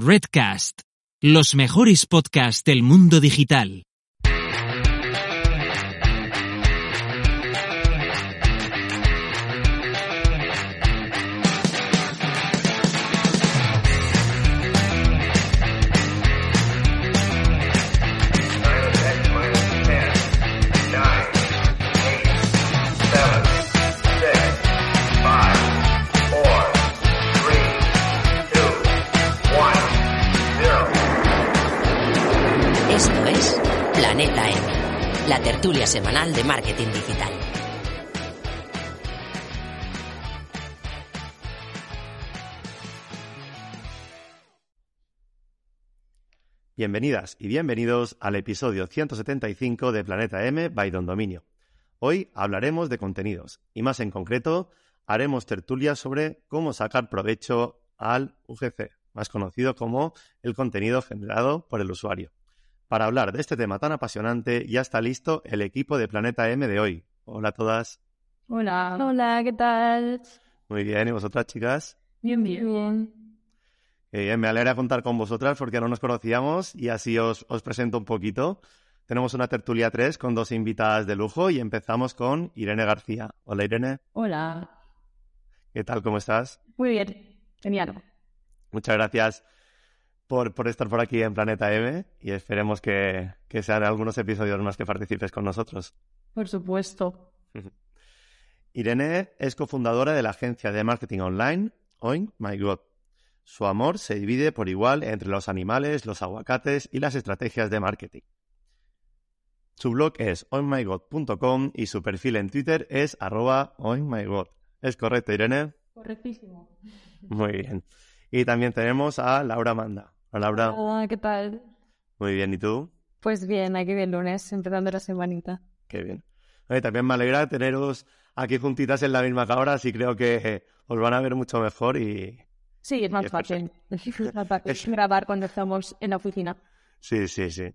Redcast, los mejores podcasts del mundo digital. Semanal de marketing digital. Bienvenidas y bienvenidos al episodio 175 de Planeta M by Don Dominio. Hoy hablaremos de contenidos y más en concreto haremos tertulias sobre cómo sacar provecho al UGC, más conocido como el contenido generado por el usuario. Para hablar de este tema tan apasionante ya está listo el equipo de Planeta M de hoy. Hola a todas. Hola. Hola, ¿qué tal? Muy bien, ¿y vosotras chicas? Bien, bien. bien. Bien, me alegra contar con vosotras porque no nos conocíamos y así os, os presento un poquito. Tenemos una tertulia 3 con dos invitadas de lujo y empezamos con Irene García. Hola Irene. Hola. ¿Qué tal? ¿Cómo estás? Muy bien. Genial. Muchas gracias por, por estar por aquí en Planeta M y esperemos que, que sean algunos episodios más que participes con nosotros. Por supuesto. Irene es cofundadora de la agencia de marketing online Oink My God. Su amor se divide por igual entre los animales, los aguacates y las estrategias de marketing. Su blog es onmygod.com y su perfil en Twitter es arroba onmygod. ¿Es correcto, Irene? Correctísimo. Muy bien. Y también tenemos a Laura Manda. Hola, Laura. Hola, ¿qué tal? Muy bien, ¿y tú? Pues bien, aquí de lunes, empezando la semanita. Qué bien. Oye, también me alegra teneros aquí juntitas en la misma cámara, así creo que os van a ver mucho mejor y... Sí, es más fácil. Es más fácil grabar cuando estamos en la oficina. Sí, sí, sí.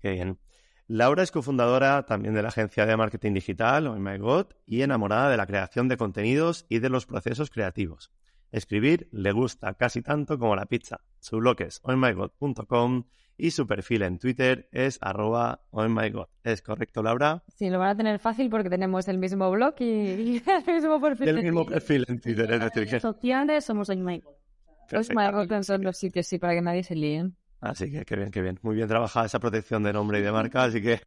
Qué bien. Laura es cofundadora también de la agencia de marketing digital, Oh My God, y enamorada de la creación de contenidos y de los procesos creativos. Escribir le gusta casi tanto como la pizza. Su blog es onmygod.com y su perfil en Twitter es arroba onmygod. ¿Es correcto, Laura? Sí, lo van a tener fácil porque tenemos el mismo blog y, y el mismo perfil. El mismo perfil en Twitter, es decir, que... Sociales somos My Los son los sitios, sí, para que nadie se líen. Así que qué bien, qué bien. Muy bien trabajada esa protección de nombre y de marca, así que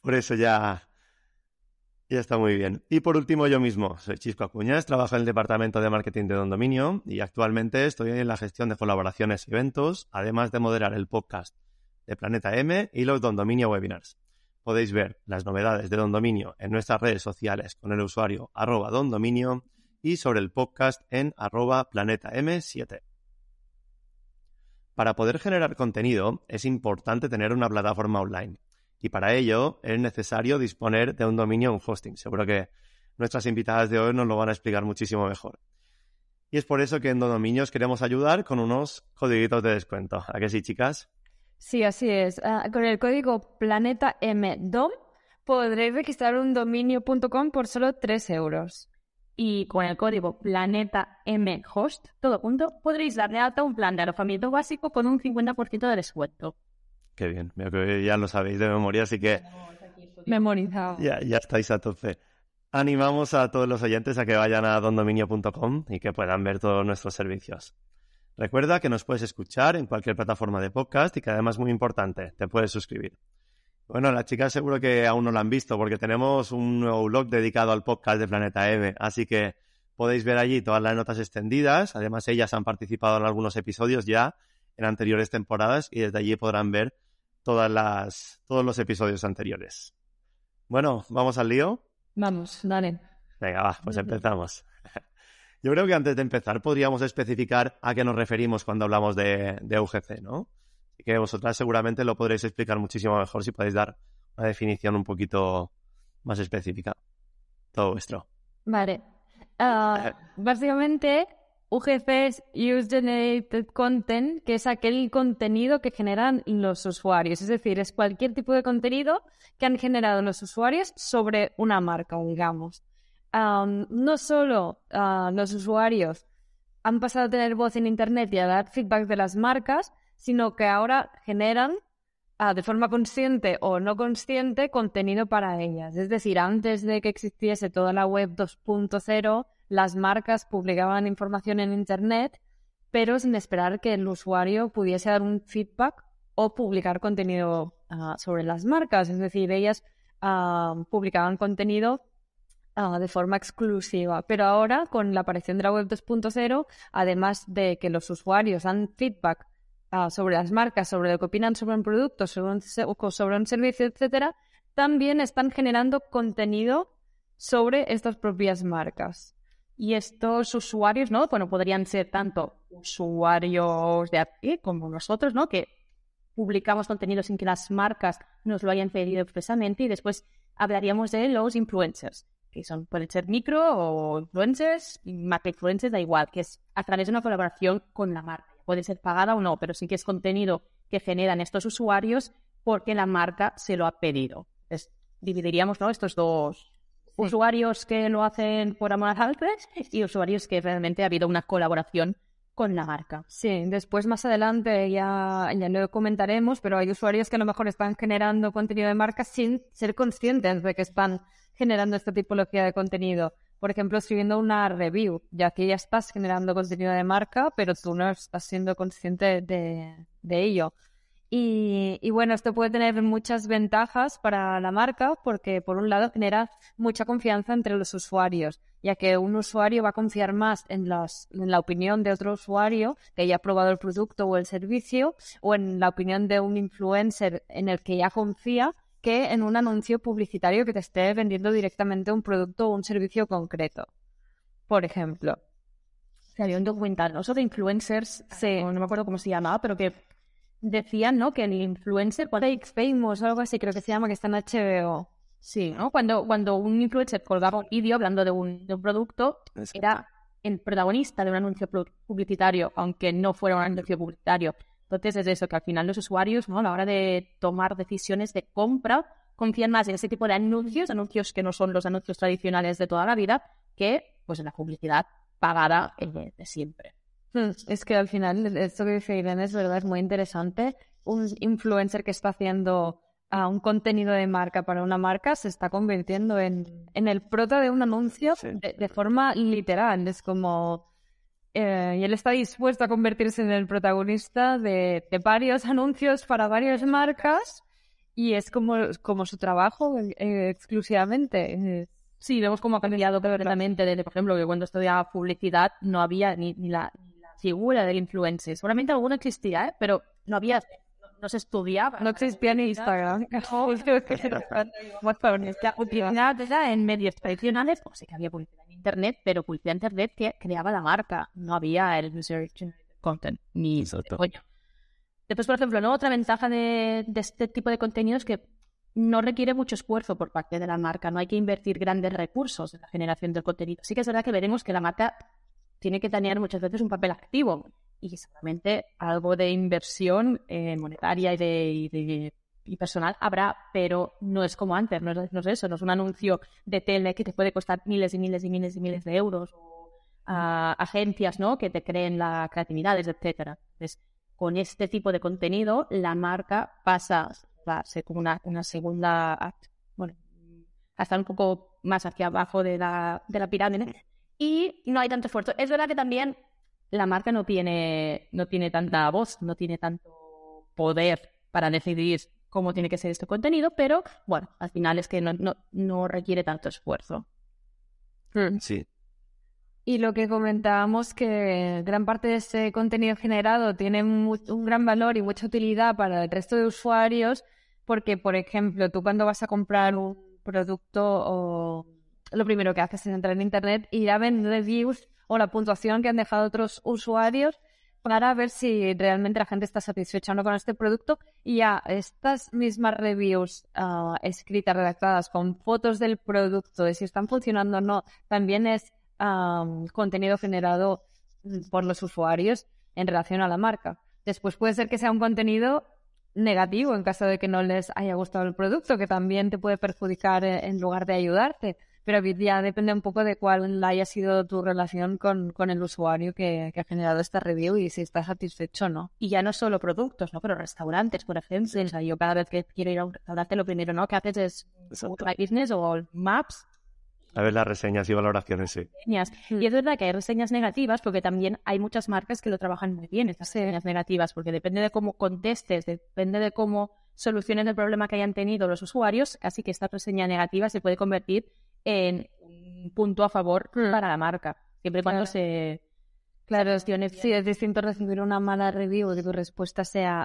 por eso ya, ya está muy bien. Y por último, yo mismo, soy Chisco Acuñas, trabajo en el departamento de marketing de Don Dominio y actualmente estoy en la gestión de colaboraciones y eventos, además de moderar el podcast de Planeta M y los Don Dominio Webinars. Podéis ver las novedades de Don Dominio en nuestras redes sociales con el usuario arroba Don Dominio y sobre el podcast en arroba Planeta M7. Para poder generar contenido es importante tener una plataforma online y para ello es necesario disponer de un dominio, un hosting. Seguro que nuestras invitadas de hoy nos lo van a explicar muchísimo mejor. Y es por eso que en Dominios queremos ayudar con unos codiguitos de descuento. ¿A que sí, chicas? Sí, así es. Ah, con el código PlanetaMDOM podréis registrar un dominio.com por solo 3 euros. Y con el código PlanetaMHost, todo junto, podréis dar de alta un plan de alojamiento básico con un 50% de descuento. Qué bien, veo que ya lo sabéis de memoria, así que Memorizado. ya, ya estáis a tope. Animamos a todos los oyentes a que vayan a dondominio.com y que puedan ver todos nuestros servicios. Recuerda que nos puedes escuchar en cualquier plataforma de podcast y que además muy importante, te puedes suscribir. Bueno, las chicas seguro que aún no lo han visto porque tenemos un nuevo blog dedicado al podcast de Planeta M, así que podéis ver allí todas las notas extendidas. Además, ellas han participado en algunos episodios ya en anteriores temporadas y desde allí podrán ver todas las, todos los episodios anteriores. Bueno, vamos al lío. Vamos, dale. Venga, va, pues empezamos. Yo creo que antes de empezar podríamos especificar a qué nos referimos cuando hablamos de, de UGC, ¿no? Así que vosotras seguramente lo podréis explicar muchísimo mejor si podéis dar una definición un poquito más específica. Todo vuestro. Vale. Ah, básicamente, UGC es Use Generated Content, que es aquel contenido que generan los usuarios. Es decir, es cualquier tipo de contenido que han generado los usuarios sobre una marca, digamos. Am, no solo ah, los usuarios han pasado a tener voz en Internet y a dar feedback de las marcas, sino que ahora generan ah, de forma consciente o no consciente contenido para ellas. Es decir, antes de que existiese toda la web 2.0, las marcas publicaban información en Internet, pero sin esperar que el usuario pudiese dar un feedback o publicar contenido ah, sobre las marcas. Es decir, ellas ah, publicaban contenido ah, de forma exclusiva. Pero ahora, con la aparición de la web 2.0, además de que los usuarios dan feedback sobre las marcas, sobre lo que opinan sobre un producto, sobre un, sobre un servicio, etcétera, también están generando contenido sobre estas propias marcas. Y estos usuarios, ¿no? Bueno, podrían ser tanto usuarios de aquí como nosotros, ¿no? Que publicamos contenido sin que las marcas nos lo hayan pedido expresamente y después hablaríamos de los influencers, que son, pueden ser micro o influencers, macro influencers, da igual, que es a través de una colaboración con la marca. Puede ser pagada o no, pero sí que es contenido que generan estos usuarios porque la marca se lo ha pedido. Entonces, dividiríamos ¿no? estos dos, usuarios que lo hacen por amor al arte y usuarios que realmente ha habido una colaboración con la marca. Sí, después más adelante ya, ya lo comentaremos, pero hay usuarios que a lo mejor están generando contenido de marca sin ser conscientes de que están generando esta tipología de contenido. Por ejemplo, escribiendo una review, ya que ya estás generando contenido de marca, pero tú no estás siendo consciente de, de ello. Y, bueno, esto puede tener muchas ventajas para la marca porque, por un lado, genera mucha confianza entre los usuarios, ya que un usuario va a confiar más en, en la opinión de otro usuario que ya ha probado el producto o el servicio, o en la opinión de un influencer en el que ya confía, que en un anuncio publicitario que te esté vendiendo directamente un producto o un servicio concreto. Por ejemplo. Había un documental, ¿no? Sobre influencers, no me acuerdo cómo se llamaba, pero que decían, ¿no? Que el influencer, Fake Famous o algo así, creo que se llama, que está en HBO. Sí, ¿no? Cuando, cuando un influencer colgaba un vídeo hablando de un, de un producto, era el protagonista de un anuncio publicitario, aunque no fuera un anuncio publicitario. Entonces es eso, que al final los usuarios, ¿no? A la hora de tomar decisiones de compra, confían más en ese tipo de anuncios, anuncios que no son los anuncios tradicionales de toda la vida, que pues en la publicidad pagada de siempre. Hmm, es que al final, esto que dice Irene es verdad, es muy interesante. Un influencer que está haciendo uh, un contenido de marca para una marca se está convirtiendo en, en el prota de un anuncio de, forma literal. Es como. Eh, y él está dispuesto a convertirse en el protagonista de, de varios anuncios para varias marcas y es como, como su trabajo eh, exclusivamente. Sí, vemos cómo ha cambiado completamente desde, por ejemplo, que cuando estudiaba publicidad no había ni, ni la, figura del influencer. Seguramente alguna existía, ¿eh? pero no había, no, se estudiaba. No existía ni Instagram. publicidad en medios tradicionales, pues sí que había publicidad en Internet, pero publicidad en Internet que creaba la marca. No había el user content, ni coño. Después, por ejemplo, ¿no? otra ventaja de, de este tipo de contenido es que no requiere mucho esfuerzo por parte de la marca, no hay que invertir grandes recursos en la generación del contenido. Sí que es verdad que veremos que la marca tiene que tener muchas veces un papel activo y seguramente algo de inversión eh, monetaria y de, y personal habrá, pero no es como antes, no es, eso, no es un anuncio de tele que te puede costar miles y miles y miles y miles de euros o agencias ¿no? que te creen la creatividad, etcétera. Entonces, con este tipo de contenido, la marca pasa a ser como una, una segunda, bueno, hasta un poco más hacia abajo de la, de la pirámide y no hay tanto esfuerzo. Es verdad que también la marca no tiene, no tiene tanta voz, no tiene tanto poder para decidir cómo tiene que ser este contenido, pero bueno, al final es que no, no, no requiere tanto esfuerzo. Hmm. Sí. Y lo que comentábamos, que gran parte de ese contenido generado tiene un gran valor y mucha utilidad para el resto de usuarios, porque, por ejemplo, tú cuando vas a comprar un producto o lo primero que haces es entrar en internet y ya ven reviews o la puntuación que han dejado otros usuarios para ver si realmente la gente está satisfecha o no con este producto. Y ya estas mismas reviews ah, escritas, redactadas con fotos del producto, de si están funcionando o no, también es contenido generado por los usuarios en relación a la marca. Después puede ser que sea un contenido negativo en caso de que no les haya gustado el producto, que también te puede perjudicar en lugar de ayudarte pero ya depende un poco de cuál haya sido tu relación con, con el usuario que, que, ha generado esta review y si está satisfecho o no. Y ya no solo productos, ¿no? Pero restaurantes, por ejemplo. O sea, yo cada vez que quiero ir a un restaurante, lo primero ¿no? que haces es My Business o Maps a ver las reseñas y valoraciones, sí. Y es verdad que hay reseñas negativas porque también hay muchas marcas que lo trabajan muy bien, estas reseñas negativas, porque depende de cómo contestes, depende de cómo soluciones el problema que hayan tenido los usuarios, casi que esta reseña negativa se puede convertir en un punto a favor hmm. para la marca, siempre y cuando se... Claro, sí, es distinto recibir una mala review que tu respuesta sea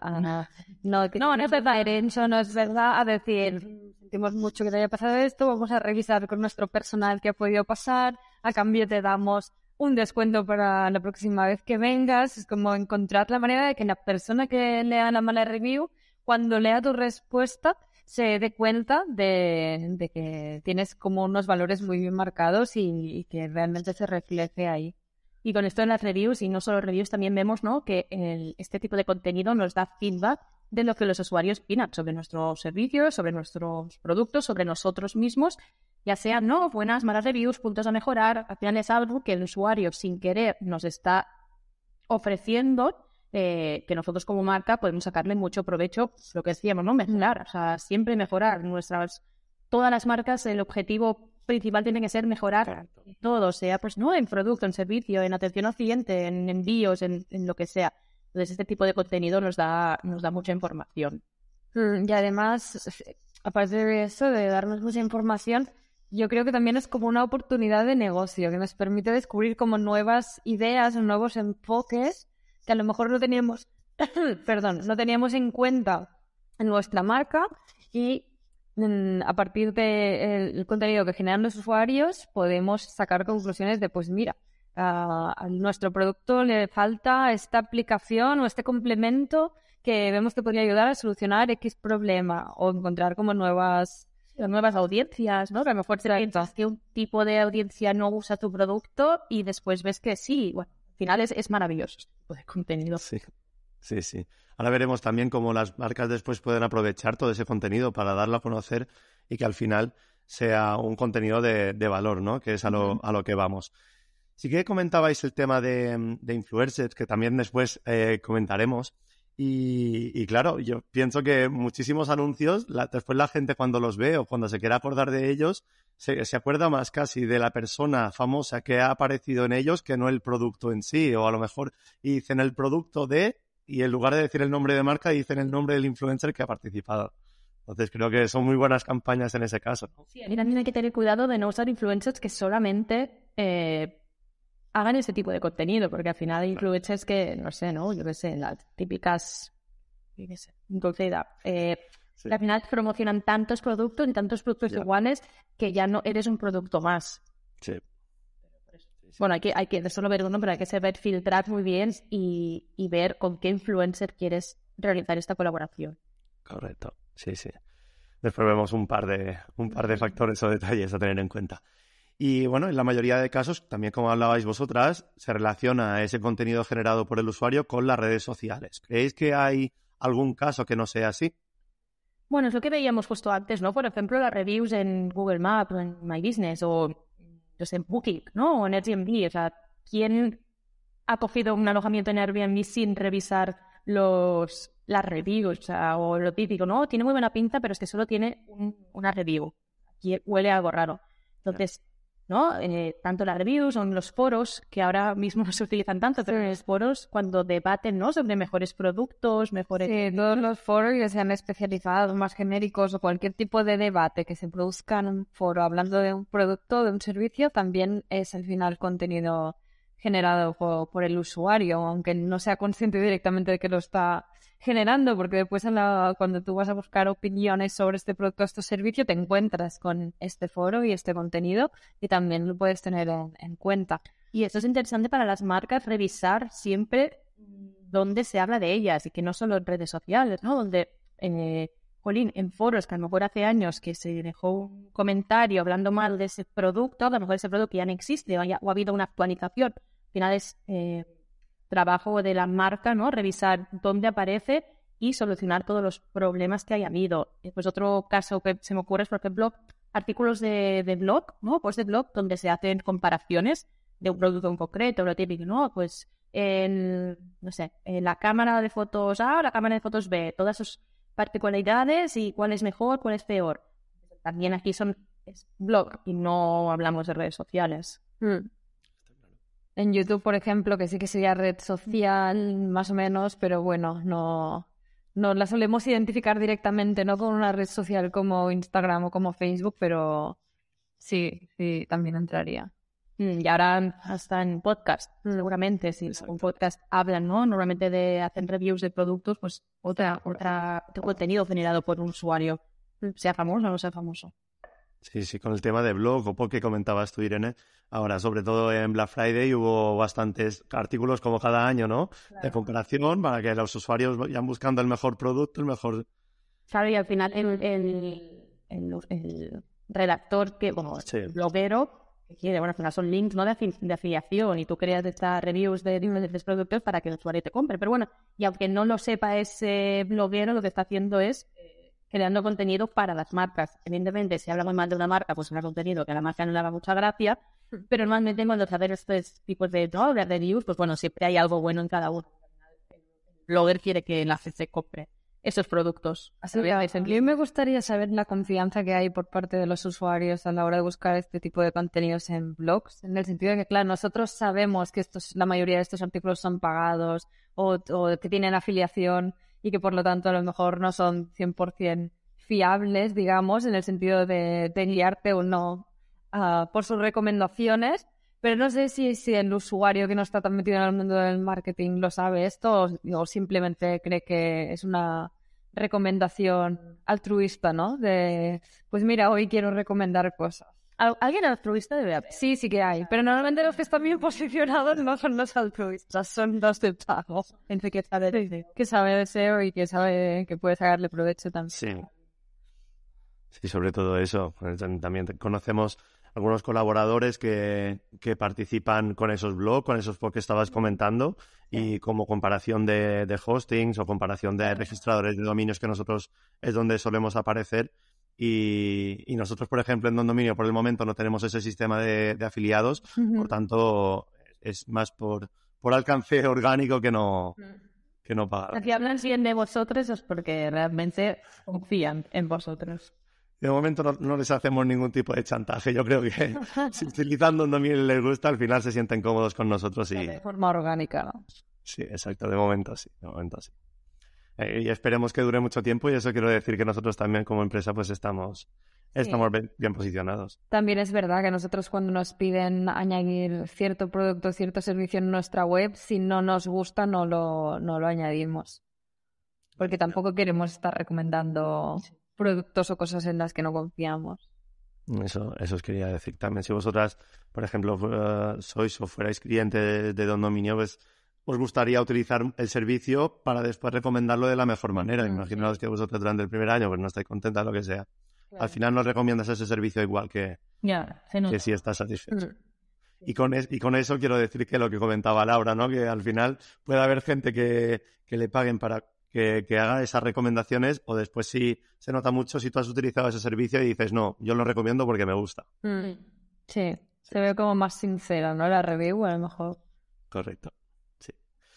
no, no, no es verdad, eso no es verdad, a decir, sentimos mucho que te haya pasado esto, vamos a revisar con nuestro personal qué ha podido pasar, a cambio te damos un descuento para la próxima vez que vengas, es como encontrar la manera de que la persona que lea la mala review, cuando lea tu respuesta, se dé cuenta de, que tienes como unos valores muy bien marcados y, que realmente se refleje ahí. Y con esto en las reviews, y no solo reviews, también vemos ¿no? que este tipo de contenido nos da feedback de lo que los usuarios opinan sobre nuestros servicios, sobre nuestros productos, sobre nosotros mismos, ya sean no buenas, malas reviews, puntos a mejorar. Al final es algo que el usuario sin querer nos está ofreciendo eh, que nosotros como marca podemos sacarle mucho provecho, lo que decíamos, ¿no? Mejorar, o sea, siempre mejorar nuestras, todas las marcas, el objetivo principal tiene que ser mejorar todo, sea pues no en producto, en servicio, en atención al cliente, en envíos, en, lo que sea. Entonces este tipo de contenido nos da, nos da mucha información. Mm, y además, aparte de eso, de darnos mucha información, yo creo que también es como una oportunidad de negocio que nos permite descubrir como nuevas ideas, nuevos enfoques que a lo mejor no teníamos, perdón, no teníamos en cuenta en nuestra marca y mm, a partir del contenido que generan los usuarios podemos sacar conclusiones de pues mira, a, nuestro producto le falta esta aplicación o este complemento que vemos que podría ayudar a solucionar X problema o encontrar como nuevas nuevas audiencias, ¿no? Que a lo mejor piensas que un tipo de audiencia no usa tu producto y después ves que sí. Bueno, final es, maravilloso este tipo de contenido. Sí, sí, sí. Ahora veremos también cómo las marcas después pueden aprovechar todo ese contenido para darlo a conocer y que al final sea un contenido de, valor, ¿no? Que es a lo, a lo que vamos. Sí que comentabais el tema de, influencers, que también después eh, comentaremos. Y, claro, yo pienso que muchísimos anuncios, después la gente cuando los ve o cuando se quiere acordar de ellos, se, acuerda más casi de la persona famosa que ha aparecido en ellos que no el producto en sí. O a lo mejor dicen el producto de, y en lugar de decir el nombre de marca, dicen el nombre del influencer que ha participado. Entonces creo que son muy buenas campañas en ese caso. Sí, y también hay que tener cuidado de no usar influencers que solamente eh, hagan ese tipo de contenido, porque al final hay influencers que, no sé, ¿no? Yo qué sé, las típicas, yo qué sé, eh, al final promocionan tantos productos y tantos productos iguales que ya no eres un producto más. Sí. Bueno, hay que, hay que solo ver uno, pero hay que saber filtrar muy bien y, y ver con qué influencer quieres realizar esta colaboración. Correcto, sí, sí. Después vemos un par de, un par de factores o detalles a tener en cuenta. Y bueno, en la mayoría de casos, también como hablabais vosotras, se relaciona ese contenido generado por el usuario con las redes sociales. ¿Creéis que hay algún caso que no sea así? Bueno, es lo que veíamos justo antes, ¿no? Por ejemplo, las reviews en Google Maps, en My Business o yo sé, en Booking, ¿no? O en Airbnb. O sea, ¿quién ha cogido un alojamiento en Airbnb sin revisar los las reviews? O, sea, o lo típico, ¿no? Tiene muy buena pinta, pero es que solo tiene una review. Aquí huele algo raro. Entonces, ¿no? Eh, tanto las reviews o en los foros, que ahora mismo no se utilizan tanto, pero en los foros cuando debaten, ¿no? Sobre mejores productos, mejores... Sí, todos los foros que sean especializados, más genéricos o cualquier tipo de debate que se produzca en un foro hablando de un producto, de un servicio, también es al final contenido generado por el usuario, aunque no sea consciente directamente de que lo está generando, porque después cuando tú vas a buscar opiniones sobre este producto o este servicio, te encuentras con este foro y este contenido y también lo puedes tener en, cuenta. Y esto es interesante para las marcas, revisar siempre dónde se habla de ellas y que no solo en redes sociales, ¿no? Donde, eh, jolín, en foros que a lo mejor hace años que se dejó un comentario hablando mal de ese producto, a lo mejor ese producto ya no existe o, ha habido una actualización. Al final es... Eh, trabajo de la marca, ¿no? Revisar dónde aparece y solucionar todos los problemas que haya habido. Pues otro caso que se me ocurre es, por ejemplo, artículos de, de blog, ¿no? Pues de blog donde se hacen comparaciones de un producto en concreto, lo típico, ¿no? Pues en, no sé, la cámara de fotos A o la cámara de fotos B, todas sus particularidades y cuál es mejor, cuál es peor. También aquí son es blog y no hablamos de redes sociales. Hmm. En YouTube, por ejemplo, que sí que sería red social, más o menos, pero bueno, no, no la solemos identificar directamente, no con una red social como Instagram o como Facebook, pero sí, sí, también entraría. Mm, y ahora hasta en podcast, seguramente, si un podcast hablan, ¿no? Normalmente de hacen reviews de productos, pues otra, otra contenido generado por un usuario, sea famoso o no sea famoso. Sí, sí, con el tema de blog o que comentabas tú, Irene. Ahora, sobre todo en Black Friday, hubo bastantes artículos como cada año, ¿no? De comparación para que los usuarios vayan buscando el mejor producto, el mejor. Claro, y al final el, el, redactor, que, bueno, el bloguero, que quiere, bueno, al final son links, ¿no? De, afiliación y tú creas estas reviews de diferentes productos para que el usuario te compre. Pero bueno, y aunque no lo sepa ese bloguero, lo que está haciendo es creando contenido para las marcas. Evidentemente, si hablamos más de una marca, pues será contenido que a la marca no le haga mucha gracia, hmm. pero normalmente cuando se hacen estos tipos de, ¿no? de reviews, pues bueno, siempre hay algo bueno en cada uno. El blogger quiere que la se compre esos productos. A mí me gustaría saber la confianza que hay por parte de los usuarios a la hora de buscar este tipo de contenidos en blogs, en el sentido de que, claro, nosotros sabemos que estos, la mayoría de estos artículos son pagados o, o que tienen afiliación, y que por lo tanto a lo mejor no son 100% fiables, digamos, en el sentido de, guiarte o no ah, por sus recomendaciones. Pero no sé si, si el usuario que no está tan metido en el mundo del marketing lo sabe esto o, simplemente cree que es una recomendación altruista, ¿no? De, pues mira, hoy quiero recomendar cosas. ¿Alguien altruista debe haber? Sí, sí que hay. Pero normalmente los que están bien posicionados no son los altruistas, son los de pago. Gente que sabe, que sabe de SEO y que sabe que puede sacarle provecho también. Sí. Sí, sobre todo eso. Pues, también conocemos algunos colaboradores que, que participan con esos blogs, con esos posts que estabas comentando, y como comparación de, de hostings o comparación de registradores de dominios que nosotros es donde solemos aparecer y, nosotros, por ejemplo, en Don Dominio, por el momento no tenemos ese sistema de, afiliados, por tanto, es más por, por alcance orgánico que no, que no pagar. Si hablan bien de vosotros es porque realmente confían en vosotros. De momento no, les hacemos ningún tipo de chantaje. Yo creo que si utilizando un dominio les gusta, al final se sienten cómodos con nosotros y... De forma orgánica, ¿no? Sí, exacto. De momento sí. De momento sí. Eh, y esperemos que dure mucho tiempo y eso quiero decir que nosotros también como empresa pues estamos, estamos bien, posicionados. También es verdad que nosotros cuando nos piden añadir cierto producto, cierto servicio en nuestra web, si no nos gusta no lo, no lo añadimos. Porque tampoco queremos estar recomendando productos o cosas en las que no confiamos. Eso, eso os quería decir también. Si vosotras, por ejemplo, eh, sois o fuerais cliente de, de Don Dominio, pues os gustaría utilizar el servicio para después recomendarlo de la mejor manera. Imaginaos que vosotros durante el primer año pues no estáis contentas, lo que sea. Al final nos recomiendas ese servicio igual que, que si estás satisfecho. Mm. Y con, y con eso quiero decir que lo que comentaba Laura, ¿no? Que al final puede haber gente que, que le paguen para que, que, haga esas recomendaciones o después sí se nota mucho si tú has utilizado ese servicio y dices, no, yo lo recomiendo porque me gusta. Mm. Sí, se ve como más sincera, ¿no? La review a lo mejor. Correcto.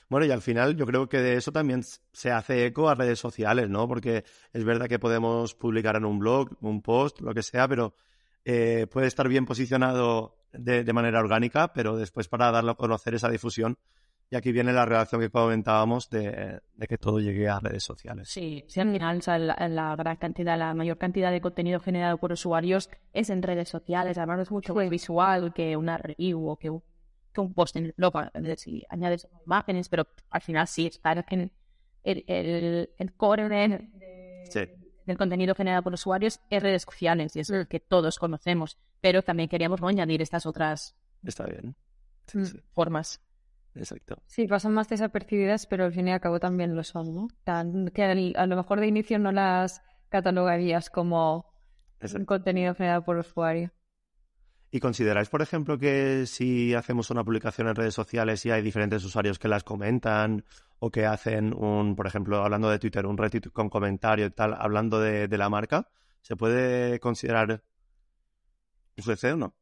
Bueno, y al final yo creo que de eso también se hace eco a redes sociales, ¿no? Porque es verdad que podemos publicar en un blog, un post, lo que sea, pero eh, puede estar bien posicionado de, manera orgánica, pero después para darlo a conocer esa difusión, y aquí viene la relación que comentábamos de, que todo llegue a redes sociales. Sí, sí, al final la, gran cantidad, la mayor cantidad de contenido generado por usuarios es en redes sociales. Además es mucho más visual que una review o que un un post en el blog, si añades imágenes, pero al final sí, está en el, el, el core del contenido generado por usuarios es redes sociales y es el mm. que todos conocemos, pero también queríamos añadir estas otras Está bien. Mm. formas. Exacto. Sí, pasan más desapercibidas, pero al fin y al cabo también lo son, ¿no? Que a lo mejor de inicio no las catalogarías como un contenido generado por usuario. ¿Y consideráis, por ejemplo, que si hacemos una publicación en redes sociales y hay diferentes usuarios que las comentan o que hacen un, por ejemplo, hablando de Twitter, un retweet con comentario y tal, hablando de, la marca, ¿se puede considerar UGC o no?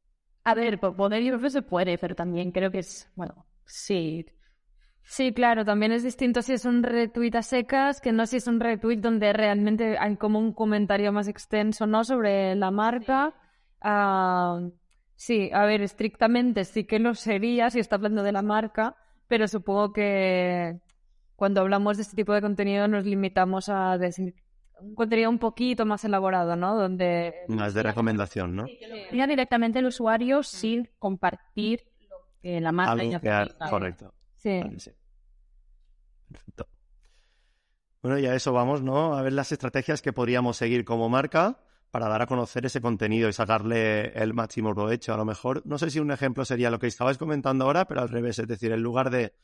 A ver, por poder yo creo que se puede, pero también creo que es, bueno, sí. Sí, claro, también es distinto si es un retweet a secas que no si es un retweet donde realmente hay como un comentario más extenso, ¿no? Sobre la marca. Ah, sí, a ver, estrictamente sí que lo sería si está hablando de la marca, pero supongo que cuando hablamos de este tipo de contenido nos limitamos a decir un contenido un poquito más elaborado, ¿no? Donde... Más de recomendación, ¿no? Ya directamente el usuario sin compartir lo que la marca Algo ya que ha-. Correcto. Sí. Vale, sí. Perfecto. Bueno, y a eso vamos, ¿no? A ver las estrategias que podríamos seguir como marca para dar a conocer ese contenido y sacarle el máximo provecho. A lo mejor, no sé si un ejemplo sería lo que estabais comentando ahora, pero al revés, es decir, en lugar de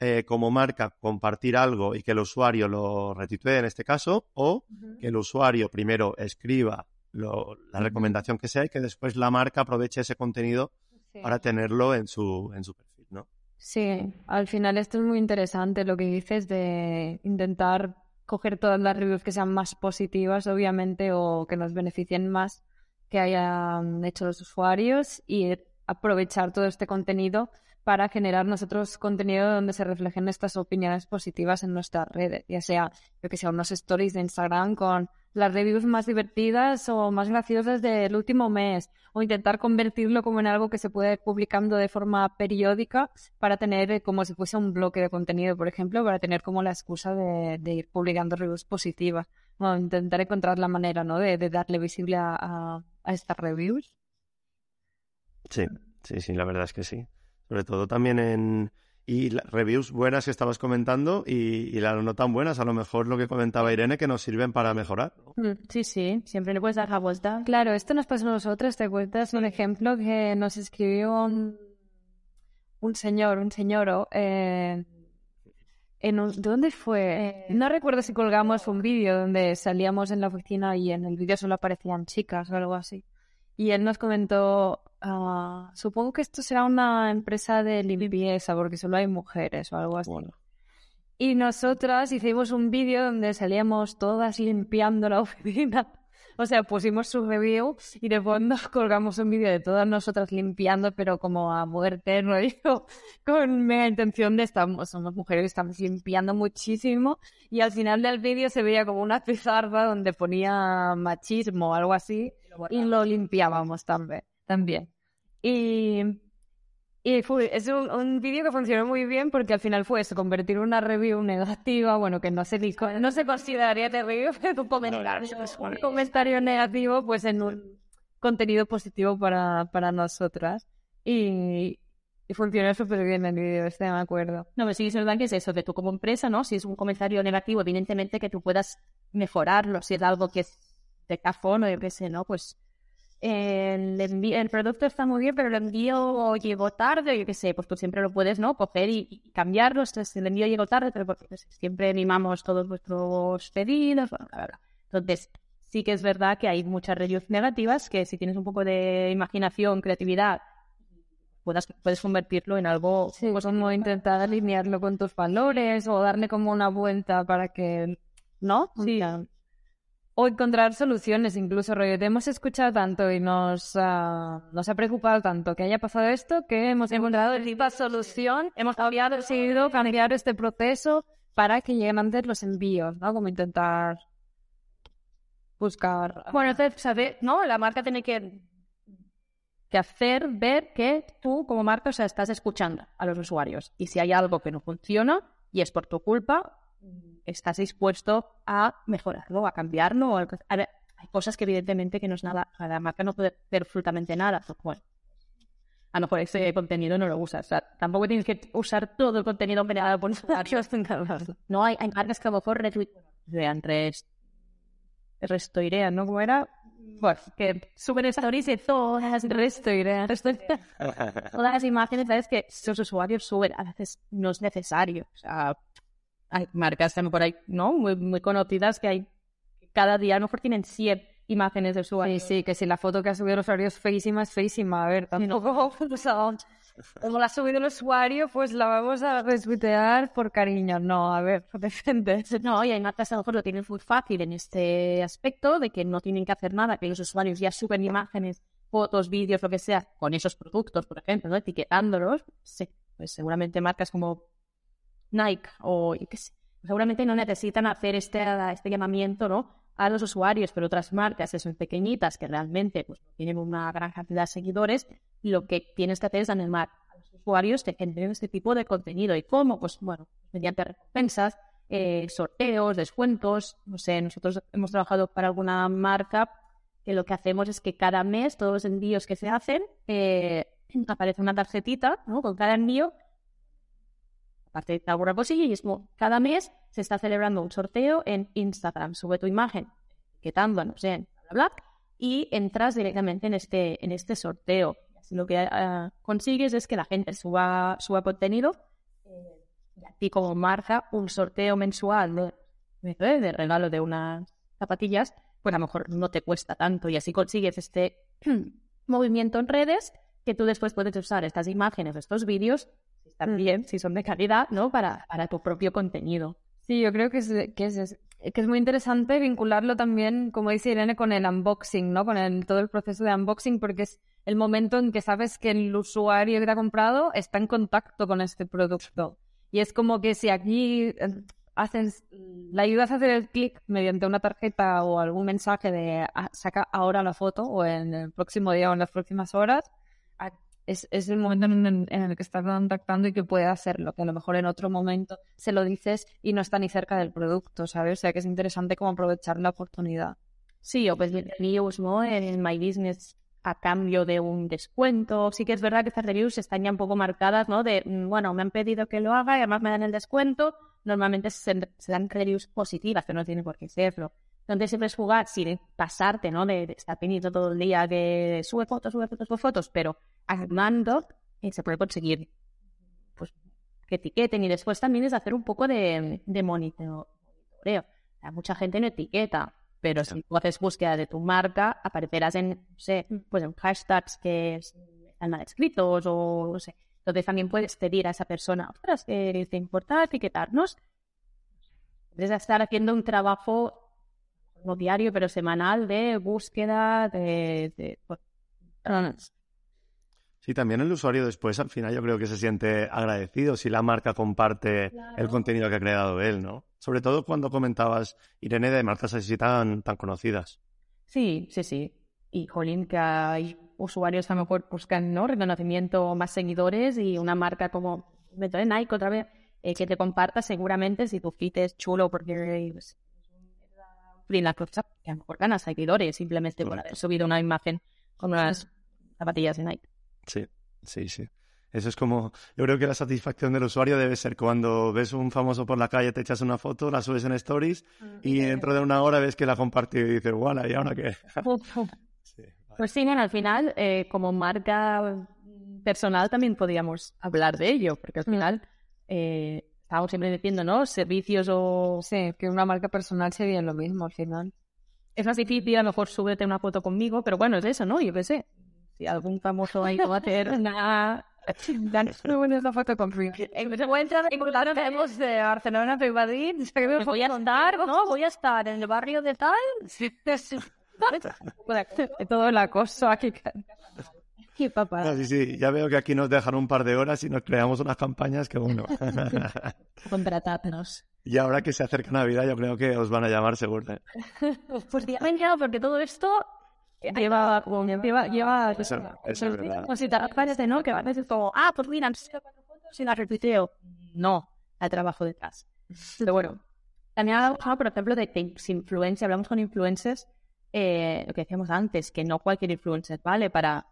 eh, como marca compartir algo y que el usuario lo retuitee en este caso, o que el usuario primero escriba lo- la recomendación que sea y que después la marca aproveche ese contenido Sí. para tenerlo en su, en su perfil, ¿no? Sí, al final esto es muy interesante lo que dices de intentar coger todas las reviews que sean más positivas, obviamente, o que nos beneficien más que hayan hecho los usuarios y aprovechar todo este contenido para generar nosotros contenido donde se reflejen estas opiniones positivas en nuestras redes, ya sea, yo que sea, unos stories de Instagram con las reviews más divertidas o más graciosas del último mes, o intentar convertirlo como en algo que se puede ir publicando de forma periódica para tener eh, como si fuese un bloque de contenido, por ejemplo, para tener como la excusa de, ir publicando reviews positivas. Bueno, intentar encontrar la manera, ¿no? De, de darle visible a, a- a estas reviews. Sí, sí, sí, la verdad es que sí. Sobre todo también en... Y las reviews buenas que estabas comentando y, y las no tan buenas, a lo mejor lo que comentaba Irene, que nos sirven para mejorar. ¿no? Sí, sí, siempre le puedes dar la vuelta. Claro, esto nos pasó a nosotros, ¿te acuerdas? Un ejemplo que nos escribió un, un señor, un señoro, eh, en un- ¿de dónde fue? No recuerdo si colgamos un vídeo donde salíamos en la oficina y en el vídeo solo aparecían chicas o algo así. Y él nos comentó, ah, supongo que esto será una empresa de limpieza porque solo hay mujeres o algo así. Bueno, Y nosotras hicimos un vídeo donde salíamos todas limpiando la oficina. O sea, pusimos su review y de fondo colgamos un vídeo de todas nosotras limpiando, pero como a muerte, rollo, con mega intención de estamos, somos mujeres, estamos limpiando muchísimo. Y al final del vídeo se veía como una pizarra donde ponía machismo o algo así y lo limpiábamos también. también. Y, y fue, es un, un vídeo que funcionó muy bien porque al final fue eso, convertir una review negativa, bueno, que no se, no se consideraría de review, pero un comentario, un comentario negativo, pues en un contenido positivo para, para nosotras. Y, y funcionó súper bien el vídeo, este me acuerdo. No, pero sí es verdad que es eso, que tú como empresa, ¿no? Si es un comentario negativo, evidentemente que tú puedas mejorarlo, si es algo que es de cajón o yo qué sé, ¿no? Pues el, envi- el producto está muy bien, pero el envío llegó tarde, o yo qué sé, pues tú siempre lo puedes, ¿no? Coger y, y cambiarlo, entonces el envío llegó tarde, pero porque pues, siempre animamos todos vuestros pedidos, bla, bla, bla. Entonces, sí que es verdad que hay muchas reviews negativas que si tienes un poco de imaginación, creatividad, puedas, puedes convertirlo en algo Sí, como intentar alinearlo con tus valores o darle como una vuelta para que, ¿no? O Sí. sea, O encontrar soluciones, incluso, rollo, hemos escuchado tanto y nos, ah, nos ha preocupado tanto que haya pasado esto que hemos encontrado esta solución, hemos cambiado, decidido cambiar este proceso para que lleguen antes los envíos, ¿no? Como intentar buscar... Bueno, entonces, ¿sabes? ¿No? La marca tiene que, que hacer ver que tú, como marca, o sea, estás escuchando a los usuarios. Y si hay algo que no funciona y es por tu culpa, estás dispuesto a mejorarlo, a cambiarlo. o algo- A ver, hay cosas que evidentemente que no es nada, o sea, la marca no puede hacer absolutamente nada. pues, bueno, a lo mejor ese contenido no lo usas. O sea, tampoco tienes que usar todo el contenido generado por usuarios. No, hay, hay marcas que a lo mejor retuitean tres restoirean, ¿no? ¿Cómo era? Bueno, que suben stories de todas las restoirean, restoirean. todas las imágenes, ¿sabes? Que sus usuarios suben, a veces no es necesario. O sea, hay marcas también por ahí, ¿no? Muy, muy conocidas que hay, cada día a lo mejor tienen 100 imágenes de Sí, usuarios. sí, que si la foto que ha subido el usuario es feísima, es feísima. A ver, tampoco... o sea, como la ha subido el usuario, pues la vamos a retuitear por cariño. No, a ver, depende. No, y hay marcas a lo mejor lo tienen muy fácil en este aspecto, de que no tienen que hacer nada, que los usuarios ya suben imágenes fotos, vídeos, lo que sea, con esos productos, por ejemplo, ¿no? etiquetándolos, sí, pues seguramente marcas como Nike o seguramente no necesitan hacer este, este llamamiento ¿no? a los usuarios, pero otras marcas que son pequeñitas que realmente pues, tienen una gran cantidad de seguidores, lo que tienes que hacer es animar a los usuarios que generen este tipo de contenido. ¿Y cómo? Pues bueno, mediante recompensas, eh, sorteos, descuentos. No sé, nosotros hemos trabajado para alguna marca que lo que hacemos es que cada mes, todos los envíos que se hacen, eh, aparece una tarjetita ¿no? con cada envío aparte de es como cada mes se está celebrando un sorteo en Instagram. Sube tu imagen etiquetando, no sé, bla, bla, bla, y entras directamente en este, en este sorteo. Lo que uh, consigues es que la gente suba, suba contenido eh, y a ti como marca un sorteo mensual de, de regalo de unas zapatillas, pues a lo mejor no te cuesta tanto y así consigues este movimiento en redes que tú después puedes usar estas imágenes, estos vídeos también, si son de calidad, ¿no? Para, para tu propio contenido. Sí, yo creo que es, que es, que es muy interesante vincularlo también, como dice Irene, con el unboxing, ¿no? Con el, todo el proceso de unboxing, porque es el momento en que sabes que el usuario que te ha comprado está en contacto con este producto. Y es como que si aquí eh, haces, la ayudas a hacer el clic mediante una tarjeta o algún mensaje de ah, saca ahora la foto o en el próximo día o en las próximas horas, es, es el momento en, el que estás contactando y que puede hacerlo, que a lo mejor en otro momento se lo dices y no está ni cerca del producto, ¿sabes? O sea que es interesante como aprovechar la oportunidad. Sí, o pues reviews, ¿no? En My Business a cambio de un descuento. Sí que es verdad que estas reviews están ya un poco marcadas, ¿no? De, mm, bueno, me han pedido que lo haga y además me dan el descuento. Normalmente se, dan reviews positivas, que no tiene por qué serlo. Entonces siempre es jugar sin pasarte, ¿no? De, estar pendiente todo el día que sube fotos, sube fotos, sube fotos, pero armando y se puede conseguir pues que etiqueten y después también es hacer un poco de, de monitoreo. mucha gente no etiqueta, pero si tú haces búsqueda de tu marca, aparecerás en, no sé, mm. pues en hashtags que están mal escritos o no sé. Entonces también puedes pedir a esa persona, ostras, que te importa etiquetarnos. Puedes estar haciendo un trabajo no diario, pero semanal de búsqueda de, de pues, y también el usuario después, al final, yo creo que se siente agradecido si la marca comparte el contenido que ha creado él, ¿no? Sobre todo cuando comentabas, Irene, de marcas así tan, tan conocidas. Sí, sí, sí. Y, jolín, que hay usuarios que a lo mejor buscan, ¿no? Reconocimiento, más seguidores y una marca como de Nike otra vez eh, que te comparta seguramente si tu fit es chulo porque pues, la cosa que a lo mejor ganas seguidores simplemente por haber subido una imagen con unas zapatillas de Nike. Sí, sí, sí. Eso es como, yo creo que la satisfacción del usuario debe ser cuando ves un famoso por la calle, te echas una foto, la subes en stories ah, y dentro de una hora ves que la compartido y dices, guau, ¿y ahora qué? Pues sí, al final, eh, como marca personal también podríamos hablar de ello, porque al final eh, estamos siempre diciendo, ¿no? Servicios o... Sí, que una marca personal sería lo mismo al final. Es más difícil, a lo mejor súbete una foto conmigo, pero bueno, es eso, ¿no? Yo qué sé si algún famoso ahí va a hacer una... una foto con Frío. Encontraremos de Barcelona de Madrid. Voy a estar, ¿no? Voy a estar en el barrio de tal. Todo el acoso aquí. Qué papá. sí, sí, ya veo que aquí nos dejan un par de horas y nos creamos unas campañas que uno. Contratadnos. Y ahora que se acerca Navidad, yo creo que os van a llamar seguro. ¿eh? Pues ya me porque todo esto lleva, lleva, lleva, eso, eso es verdad. Como si te parece, ¿no? Que a veces como, ah, pues mira, cuatro fotos y las retuiteo. No, hay trabajo detrás. Pero bueno, también hablamos, por ejemplo, de que influencia, hablamos con influencers, eh, lo que decíamos antes, que no cualquier influencer vale para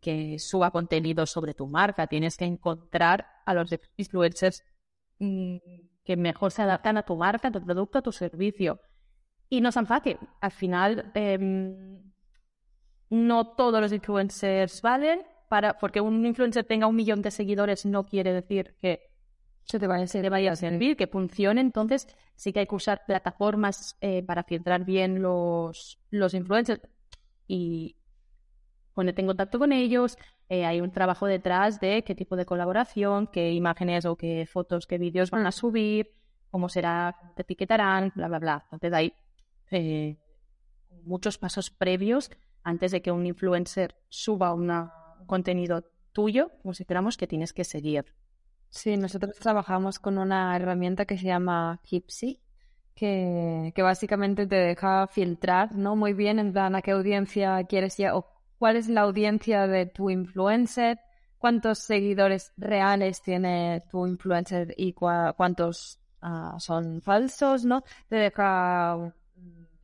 que suba contenido sobre tu marca. Tienes que encontrar a los influencers mm, que mejor se adaptan a tu marca, a tu producto, a tu servicio. Y no es tan fácil. Al final, eh, no todos los influencers valen, para, porque un influencer tenga un millón de seguidores no quiere decir que se te vaya, se te vaya a servir, que funcione. Entonces, sí que hay que usar plataformas eh, para filtrar bien los, los influencers y ponerte en contacto con ellos. Eh, hay un trabajo detrás de qué tipo de colaboración, qué imágenes o qué fotos, qué vídeos van a subir, cómo será, te etiquetarán, bla, bla, bla. Entonces, hay eh, muchos pasos previos antes de que un influencer suba un contenido tuyo, consideramos que tienes que seguir. Sí, nosotros trabajamos con una herramienta que se llama Hipsy, que, básicamente te deja filtrar, ¿no? Muy bien en plan a qué audiencia quieres ir o cuál es la audiencia de tu influencer, cuántos seguidores reales tiene tu influencer y cuántos ah, son falsos, ¿no? Te deja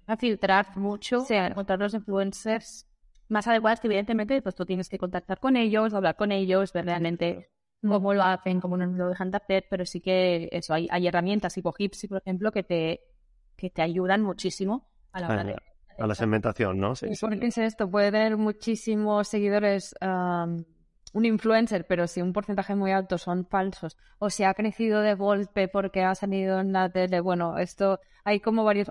a filtrar mucho, Sí. encontrar los influencers más adecuados que evidentemente pues tú tienes que contactar con ellos, hablar con ellos, ver realmente cómo lo hacen, cómo no lo dejan de hacer, pero sí que eso, hay, hay herramientas tipo Hipsy, por ejemplo, que te, que te ayudan muchísimo a la hora de... A la segmentación, ¿no? Sí, ¿Y sí. esto? Puede tener muchísimos seguidores am, un influencer, pero si un porcentaje muy alto son falsos, o si ha crecido de golpe porque ha salido en la tele, bueno, esto hay como varios...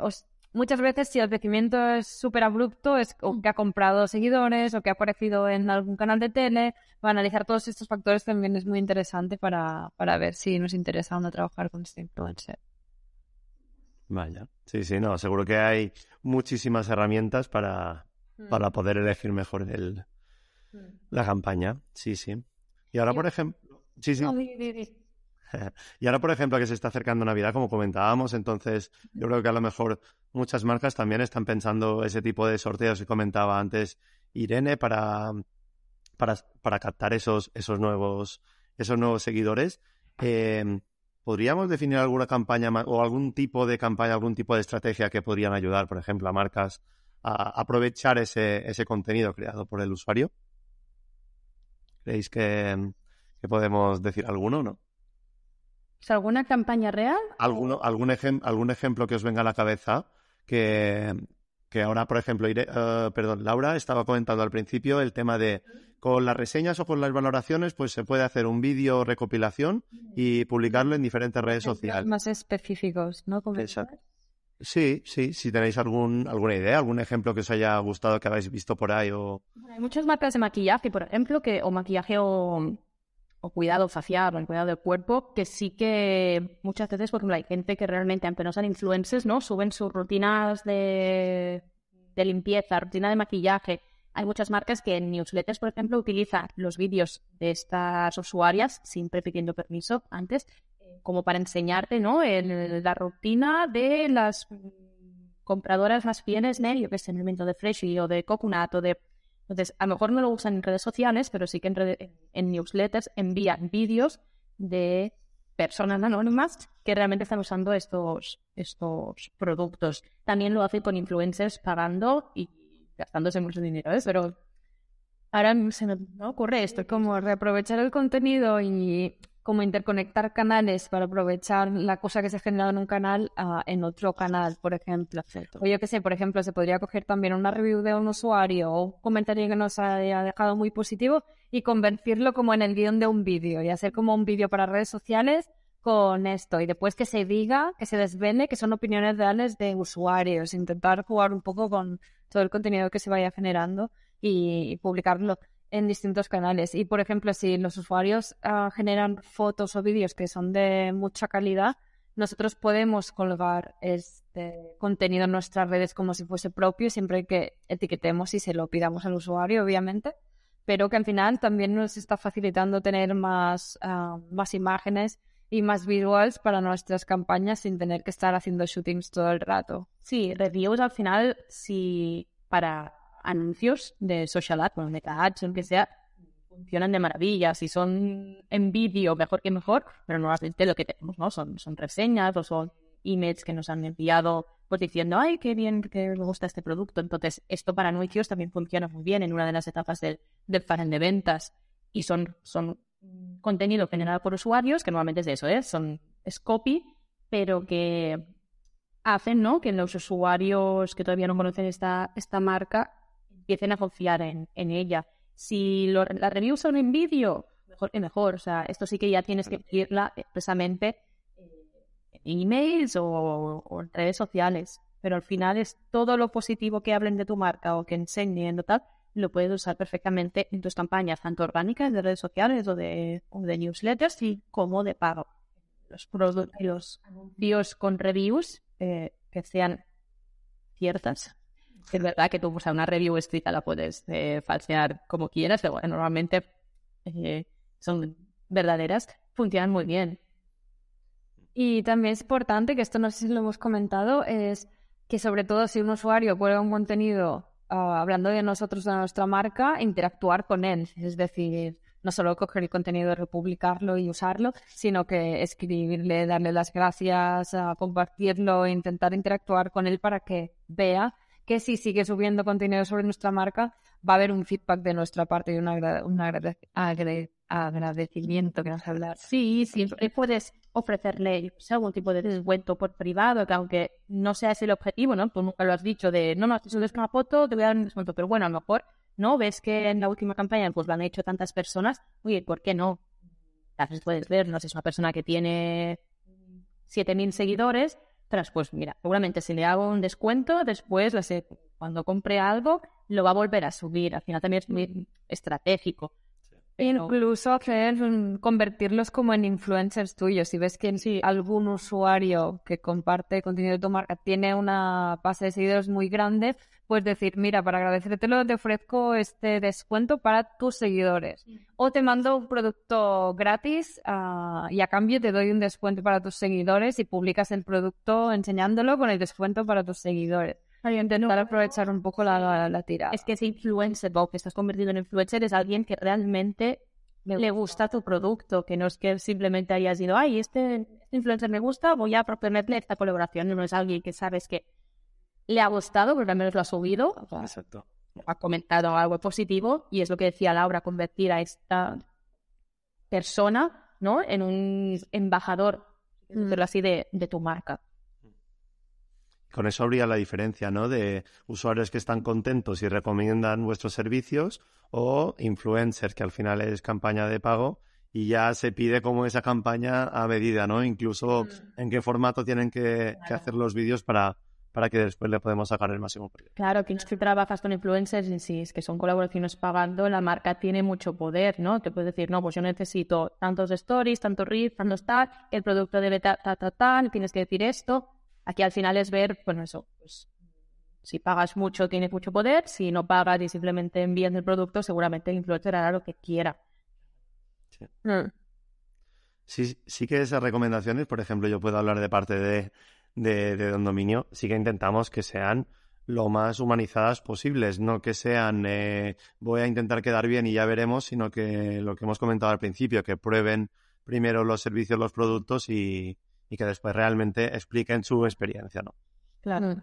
muchas veces si el crecimiento es súper abrupto, es o que ha comprado seguidores o que ha aparecido en algún canal de tele, va a analizar todos estos factores también es muy interesante para, para ver si nos interesa o no trabajar con este influencer. Vaya. Sí, sí, no, seguro que hay muchísimas herramientas para, para poder elegir mejor el, la campaña. Sí, sí. Y ahora, por ejemplo, sí, sí. Y ahora, por ejemplo, que se está acercando Navidad, como comentábamos, entonces yo creo que a lo mejor muchas marcas también están pensando ese tipo de sorteos que comentaba antes Irene para, para, para captar esos, esos nuevos, esos nuevos seguidores. Eh, ¿Podríamos definir alguna campaña o algún tipo de campaña, algún tipo de estrategia que podrían ayudar, por ejemplo, a marcas a aprovechar ese, ese contenido creado por el usuario? ¿Creéis que, que podemos decir alguno o no? ¿Es alguna campaña real? ¿Alguno, algún, ejem- algún ejemplo que os venga a la cabeza que, que ahora, por ejemplo, Ire- eh, perdón, Laura estaba comentando al principio el tema de con las reseñas o con las valoraciones, pues se puede hacer un vídeo recopilación y publicarlo en diferentes redes sociales. Más específicos, ¿no? Exacto. Sí, sí, si tenéis algún, alguna idea, algún ejemplo que os haya gustado que habéis visto por ahí o... Bueno, Hay muchas marcas de maquillaje, por ejemplo, que o maquillaje o, o cuidado facial o el cuidado del cuerpo, que sí que muchas veces, por ejemplo, hay gente que realmente, aunque no sean influencers, ¿no? Suben sus rutinas de, de limpieza, rutina de maquillaje. Hay muchas marcas que en newsletters, por ejemplo, utilizan los vídeos de estas usuarias, siempre pidiendo permiso antes, eh, como para enseñarte, ¿no? El- la rutina de las compradoras más fieles de, yo que sé, en el momento de Freshly o de Coconut o de entonces, a lo mejor no lo usan en redes sociales, pero sí que en, rede- en- newsletters envían vídeos de personas anónimas que realmente están usando estos, estos productos. También lo hacen con influencers pagando y gastándose mucho dinero, ¿eh? Pero ahora se me ocurre esto. como reaprovechar el contenido y como interconectar canales para aprovechar la cosa que se ha generado en un canal ah, en otro canal, por ejemplo. O yo qué sé, por ejemplo, se podría coger también una review de un usuario o un comentario que nos haya dejado muy positivo y convertirlo como en el guion de un vídeo y hacer como un vídeo para redes sociales con esto. Y después que se diga, que se desvele que son opiniones reales de usuarios, intentar jugar un poco con todo el contenido que se vaya generando y, y publicarlo en distintos canales. Y, por ejemplo, si los usuarios ah, generan fotos o vídeos que son de mucha calidad, nosotros podemos colgar este contenido en nuestras redes como si fuese propio, siempre que etiquetemos y se lo pidamos al usuario, obviamente, pero que al final también nos está facilitando tener más, ah, más imágenes y más visuals para nuestras campañas sin tener que estar haciendo shootings todo el rato. Sí, reviews al final, si para anuncios de social ad, bueno, meta ads lo que sea, funcionan de maravilla. Si son en vídeo, mejor que mejor, pero normalmente lo que tenemos, ¿no? Son, son reseñas o son emails que nos han enviado pues diciendo, ay, qué bien que me gusta este producto. Entonces, esto para anuncios también funciona muy bien en una de las etapas del, del funnel de ventas. Y son, son contenido generado por usuarios, que normalmente es eso, ¿eh? Son, es pero que hacen ¿no? que los usuarios que todavía no conocen esta, esta marca empiecen a confiar en, en ella. Si lo- las reviews son en vídeo, mejor que mejor. O sea, esto sí que ya tienes que pedirla expresamente eh, en emails o, o en redes sociales. Pero al final es todo lo positivo que hablen de tu marca o que enseñen o tal, lo puedes usar perfectamente en tus campañas, tanto orgánicas de redes sociales o de, o de newsletters, y como de pago. Los, produ- los anuncios con reviews eh, que sean ciertas es verdad que tú, o sea, una review escrita la puedes eh, falsear como quieras, pero bueno, normalmente eh, son verdaderas, funcionan muy bien. Y también es importante, que esto no sé si lo hemos comentado, es que sobre todo si un usuario cuelga un contenido ah, hablando de nosotros, de nuestra marca, interactuar con él. Es decir, no solo coger el contenido, republicarlo y usarlo, sino que escribirle, darle las gracias, compartirlo, e intentar interactuar con él para que vea que si sigue subiendo contenido sobre nuestra marca, va a haber un feedback de nuestra parte y un, agradecimiento que nos hablar. Sí, siempre puedes ofrecerle algún tipo de descuento por privado, que aunque no sea ese el objetivo, ¿no? Tú nunca lo has dicho de, no, no, te subes una foto, te voy a dar un descuento, pero bueno, a lo mejor, ¿no? Ves que en la última campaña pues lo han hecho tantas personas, oye, ¿por qué no? A veces puedes ver, no sé, es una persona que tiene 7.000 seguidores, tras, pues mira, seguramente si le hago un descuento, después, cuando compre algo, lo va a volver a subir. Al final también es muy estratégico. Incluso hacer, convertirlos como en influencers tuyos. Si ves que algún usuario que comparte contenido de tu marca tiene una base de seguidores muy grande, pues decir, mira, para agradecértelo te ofrezco este descuento para tus seguidores. O te mando un producto gratis ah, y a cambio te doy un descuento para tus seguidores y publicas el producto enseñándolo con el descuento para tus seguidores. Intentar aprovechar un poco la, la, tira. Es que ese influencer, o que estás convertido en influencer, es alguien que realmente le gusta tu producto, que no es que simplemente hayas ido, ay, este, este influencer me gusta, voy a proponerle esta colaboración. No es alguien que sabes que le ha gustado, pero al menos lo ha subido. Exacto. Ha comentado algo positivo y es lo que decía Laura, convertir a esta persona ¿no? en un embajador, mm. así, de, de tu marca. Con eso habría la diferencia, ¿no? De usuarios que están contentos y recomiendan vuestros servicios o influencers, que al final es campaña de pago y ya se pide como esa campaña a medida, ¿no? Incluso mm. en qué formato tienen que, hacer los vídeos para, para que después le podemos sacar el máximo provecho. Claro, que si trabajas con influencers y si es que son colaboraciones pagando, la marca tiene mucho poder, ¿no? Te puedes decir, no, pues yo necesito tantos stories, tantos reels, tantos tal, el producto debe tal, tal, tal, tal, tienes que decir esto Aquí al final es ver, bueno, eso, pues si pagas mucho tienes mucho poder, si no pagas y simplemente envías el producto, seguramente el influencer hará lo que quiera. Mm. Sí. Sí, que esas recomendaciones, por ejemplo, yo puedo hablar de parte de, de, Don Dominio, sí que intentamos que sean lo más humanizadas posibles, no que sean eh, voy a intentar quedar bien y ya veremos, sino que lo que hemos comentado al principio, que prueben primero los servicios, los productos y, y que después realmente expliquen su experiencia, ¿no? Claro.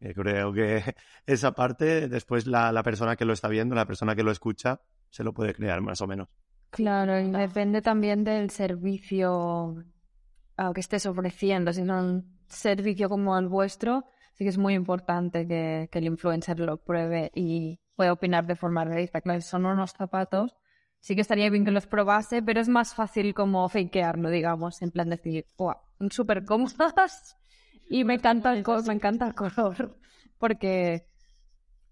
Mm. creo que esa parte, después la, la persona que lo está viendo, la persona que lo escucha, se lo puede crear más o menos. Claro, y depende también del servicio que estés ofreciendo. Si es un servicio como el vuestro, sí que es muy importante que, que el influencer lo pruebe y pueda opinar de forma realista. Claro, son unos zapatos sí que estaría bien que los probase, pero es más fácil como fakearlo, digamos, en plan decir, wow, súper cómodas y me encanta el me encanta el color, porque,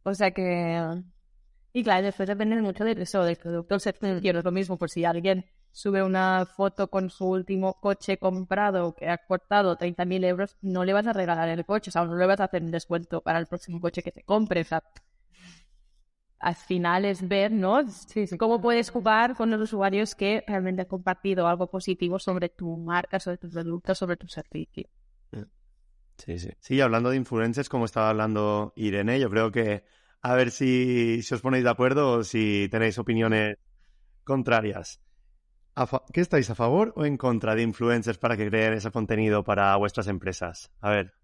o sea que... Y claro, después depende mucho de eso, del producto, el es lo mismo, por si alguien sube una foto con su último coche comprado que ha cortado 30.000 euros, no le vas a regalar el coche, o sea, no le vas a hacer un descuento para el próximo coche que te compre, o sea, al final es ver, ¿no? Cómo puedes jugar con los usuarios que realmente han compartido algo positivo sobre tu marca, sobre tu producto, sobre tu servicio. Sí, sí. Sí, hablando de influencers, como estaba hablando Irene, yo creo que a ver si, si os ponéis de acuerdo o si tenéis opiniones contrarias. ¿Qué estáis a favor o en contra de influencers para que creen ese contenido para vuestras empresas? A ver.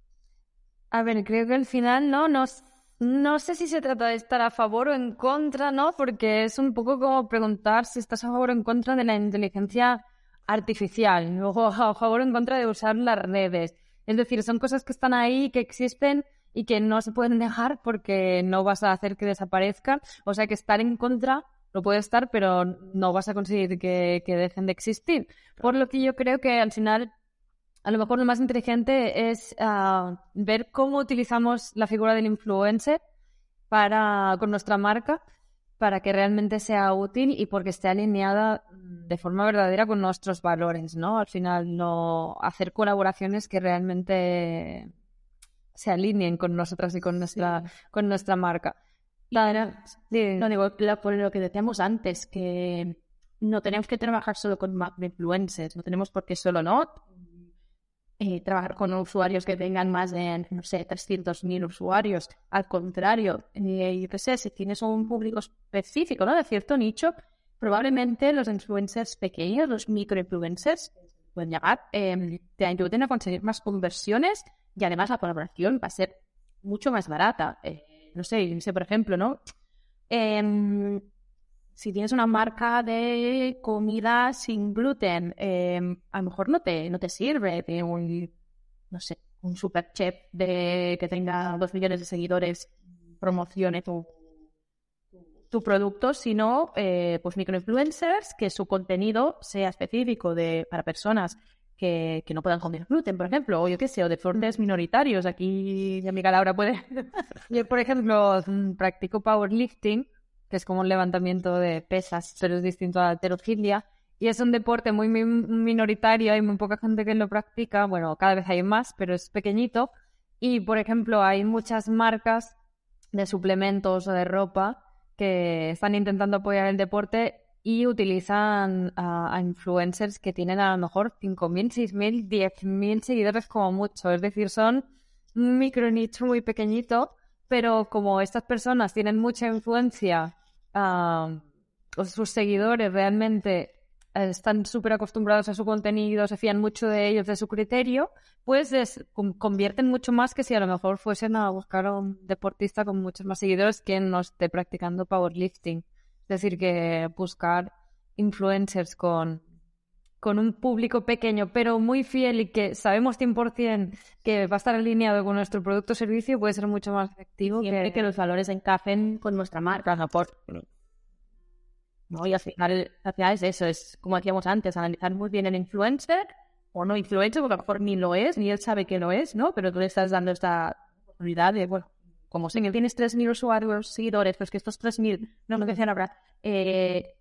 A ver, creo que al final no nos no sé si se trata de estar a favor o en contra, ¿no? Porque es un poco como preguntar si estás a favor o en contra de la inteligencia artificial, o a favor o en contra de usar las redes. Es decir, son cosas que están ahí, que existen y que no se pueden dejar porque no vas a hacer que desaparezcan. O sea que estar en contra lo puede estar, pero no vas a conseguir que, que dejen de existir. Por lo que yo creo que al final a lo mejor lo más inteligente es ah, ver cómo utilizamos la figura del influencer para, con nuestra marca para que realmente sea útil y porque esté alineada de forma verdadera con nuestros valores, ¿no? Al final, no hacer colaboraciones que realmente se alineen con nosotras y con nuestra, con nuestra marca. no digo, por lo que decíamos antes, que no tenemos que trabajar solo con influencers, no tenemos por qué solo no eh, trabajar con usuarios que tengan más de, no sé, 300.000 usuarios. Al contrario, eh, yo sé, si tienes un público específico, ¿no? De cierto nicho, probablemente los influencers pequeños, los microinfluencers, pueden llegar, eh, te ayuden a conseguir más conversiones y además la colaboración va a ser mucho más barata. Eh, no sé, no sé, por ejemplo, ¿no? Em, si tienes una marca de comida sin gluten, em, a lo mejor no te, no te sirve de un, no sé, un super chef de, que tenga dos millones de seguidores promocione tu, tu producto, sino eh, pues microinfluencers que su contenido sea específico de, para personas que, que, no puedan comer gluten, por ejemplo, o yo qué sé, o de deportes minoritarios. Aquí mi amiga Laura puede. yo, por ejemplo, mm, practico powerlifting que es como un levantamiento de pesas, pero es distinto a la alterofilia. Y es un deporte muy, minoritario, hay muy poca gente que lo practica, bueno, cada vez hay más, pero es pequeñito. Y, por ejemplo, hay muchas marcas de suplementos o de ropa que están intentando apoyar el deporte y utilizan a, a influencers que tienen a lo mejor 5.000, 6.000, 10.000 seguidores como mucho. Es decir, son un micro nicho muy pequeñito, pero como estas personas tienen mucha influencia sus seguidores realmente eh, están súper acostumbrados a su contenido, se fían mucho de ellos, de su criterio, pues convierten mucho más que si a lo mejor fuesen a buscar a un deportista con muchos más seguidores que no esté practicando powerlifting. Es decir, que buscar influencers con, con un público pequeño, pero muy fiel y que sabemos 100% que va a estar alineado con nuestro producto o servicio, puede ser mucho más efectivo. Siempre que, los valores encajen con nuestra marca. No, por... no, y al final, es eso, es como decíamos antes, analizar muy bien el influencer o no influencer, porque a lo mejor ni lo es, ni él sabe que lo es, ¿no? Pero tú le estás dando esta oportunidad de, bueno, como si tienes 3.000 usuarios, seguidores, pues que estos 3.000, no lo que decían ahora, eh,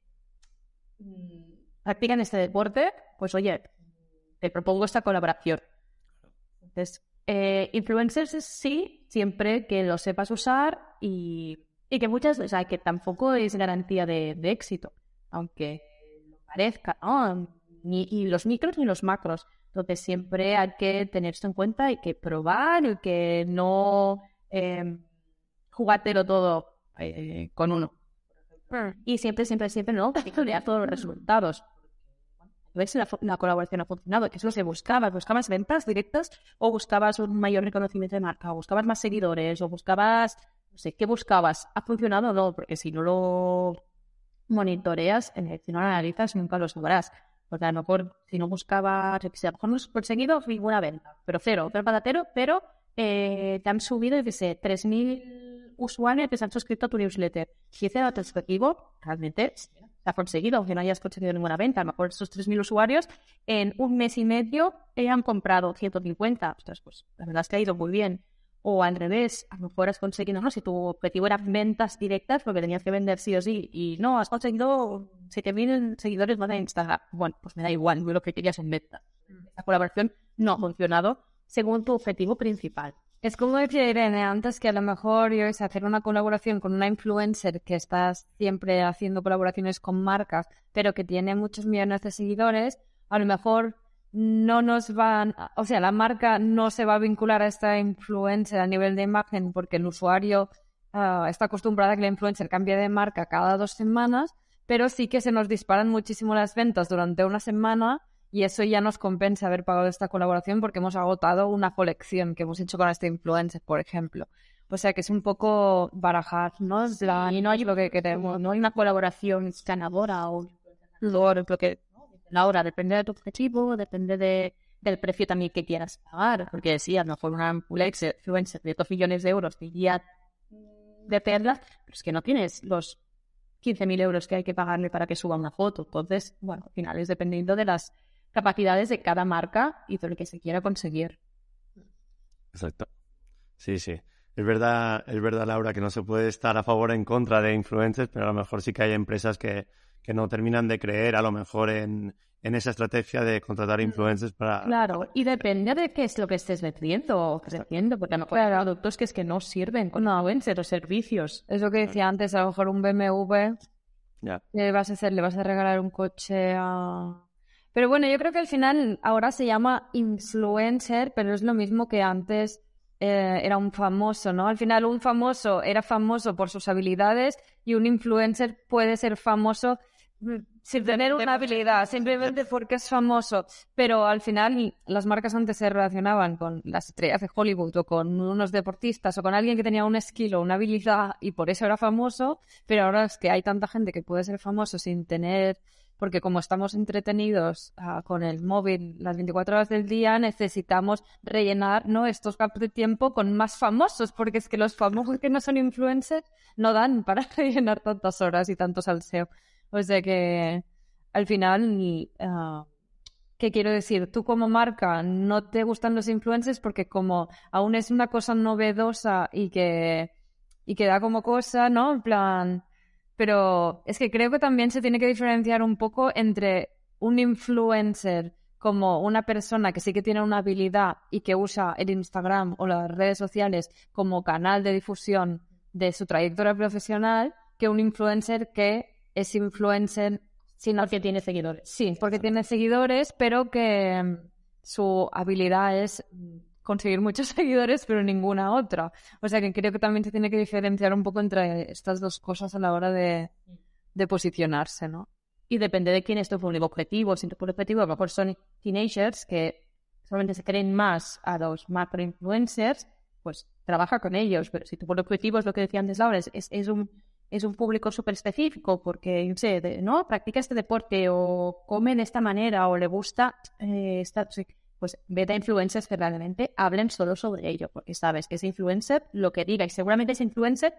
practican este deporte, pues oye, te propongo esta colaboración. Entonces, eh, influencers sí, siempre que lo sepas usar y, que muchas, o sea, que tampoco es garantía de, éxito, aunque lo parezca, ¿no? Ni y los micros ni los macros. Entonces, siempre hay que tener esto en cuenta y que probar y que no eh, jugártelo todo eh, con uno. Mm. Y siempre, siempre, siempre, ¿no? Monitorear todos los resultados. A ver si la, colaboración ha funcionado, que es lo que buscabas. ¿Buscabas ventas directas o buscabas un mayor reconocimiento de marca? ¿O buscabas más seguidores? ¿O buscabas, no sé, qué buscabas? ¿Ha funcionado o no? Porque si no lo monitoreas, si no lo analizas, nunca lo sabrás. Porque a lo mejor, si no buscabas, a lo mejor no has conseguido ninguna venta, pero cero, pero patatero, pero eh, te han subido, yo qué sé, 3.000 usuarios que se han suscrito a tu newsletter. Si ese dato es efectivo, realmente se ha conseguido, aunque no hayas conseguido ninguna venta. A lo mejor esos 3.000 usuarios en un mes y medio han comprado 150. Ostras, pues la verdad es que ha ido muy bien. O al revés, a lo mejor has conseguido, no, si tu objetivo era ventas directas, porque tenías que vender sí o sí, y no, has conseguido 7.000 seguidores más de Instagram. Bueno, pues me da igual, lo que querías en venta. Esta colaboración no ha funcionado según tu objetivo principal. Es como decía Irene antes que a lo mejor yo es hacer una colaboración con una influencer que está siempre haciendo colaboraciones con marcas, pero que tiene muchos millones de seguidores, a lo mejor no nos van, o sea, la marca no se va a vincular a esta influencer a nivel de imagen porque el usuario ah, está acostumbrado a que la influencer cambie de marca cada dos semanas, pero sí que se nos disparan muchísimo las ventas durante una semana y eso ya nos compensa haber pagado esta colaboración porque hemos agotado una colección que hemos hecho con este influencer, por ejemplo. O sea que es un poco barajar, ¿no? y no hay lo que queremos, no hay una colaboración ganadora o lo que Laura, depende de tu objetivo, depende de, del precio también que quieras pagar, porque sí, a lo mejor una influencer de 2 millones de euros diría de perlas, pero es que no tienes los 15.000 euros que hay que pagarle para que suba una foto. Entonces, bueno, al final es dependiendo de las capacidades de cada marca y de lo que se quiera conseguir. Exacto. Sí, sí. Es verdad, es verdad, Laura, que no se puede estar a favor o en contra de influencers, pero a lo mejor sí que hay empresas que, que no terminan de creer a lo mejor en, en esa estrategia de contratar influencers para... Claro, y depende de qué es lo que estés vendiendo o ofreciendo, porque a lo mejor hay productos que es que no sirven con influencers o servicios. Es lo que decía antes, a lo mejor un BMW, Ya. ¿qué vas a hacer? ¿Le vas a regalar un coche a...? Pero bueno, yo creo que al final ahora se llama influencer, pero es lo mismo que antes eh, era un famoso, ¿no? Al final un famoso era famoso por sus habilidades y un influencer puede ser famoso mm, sin tener una habilidad, simplemente porque es famoso. Pero al final las marcas antes se relacionaban con las estrellas de Hollywood o con unos deportistas o con alguien que tenía un skill o una habilidad y por eso era famoso, pero ahora es que hay tanta gente que puede ser famoso sin tener porque como estamos entretenidos ah, con el móvil las 24 horas del día, necesitamos rellenar ¿no? estos gaps de tiempo con más famosos, porque es que los famosos que no son influencers no dan para rellenar tantas horas y tanto salseo. O sea que al final, ah, ¿qué quiero decir? Tú como marca no te gustan los influencers porque como aún es una cosa novedosa y que, y que da como cosa, ¿no? En plan pero es que creo que también se tiene que diferenciar un poco entre un influencer como una persona que sí que tiene una habilidad y que usa el Instagram o las redes sociales como canal de difusión de su trayectoria profesional que un influencer que es influencer sino que tiene seguidores. Sí, porque tiene seguidores, pero que mm, su habilidad es mm, conseguir muchos seguidores, pero ninguna otra. O sea que creo que también se tiene que diferenciar un poco entre estas dos cosas a la hora de, de posicionarse, ¿no? Y depende de quién es tu público objetivo. Si tu público objetivo a lo mejor son teenagers que solamente se creen más a los macro influencers, pues trabaja con ellos. Pero si tu público objetivo es lo que decía antes Laura, es, es un es un público súper específico porque, no sé, ¿no? Practica este deporte o come de esta manera o le gusta eh, esta... Pues vete a influencers que realmente hablen solo sobre ello, porque sabes que ese influencer lo que diga y seguramente ese influencer,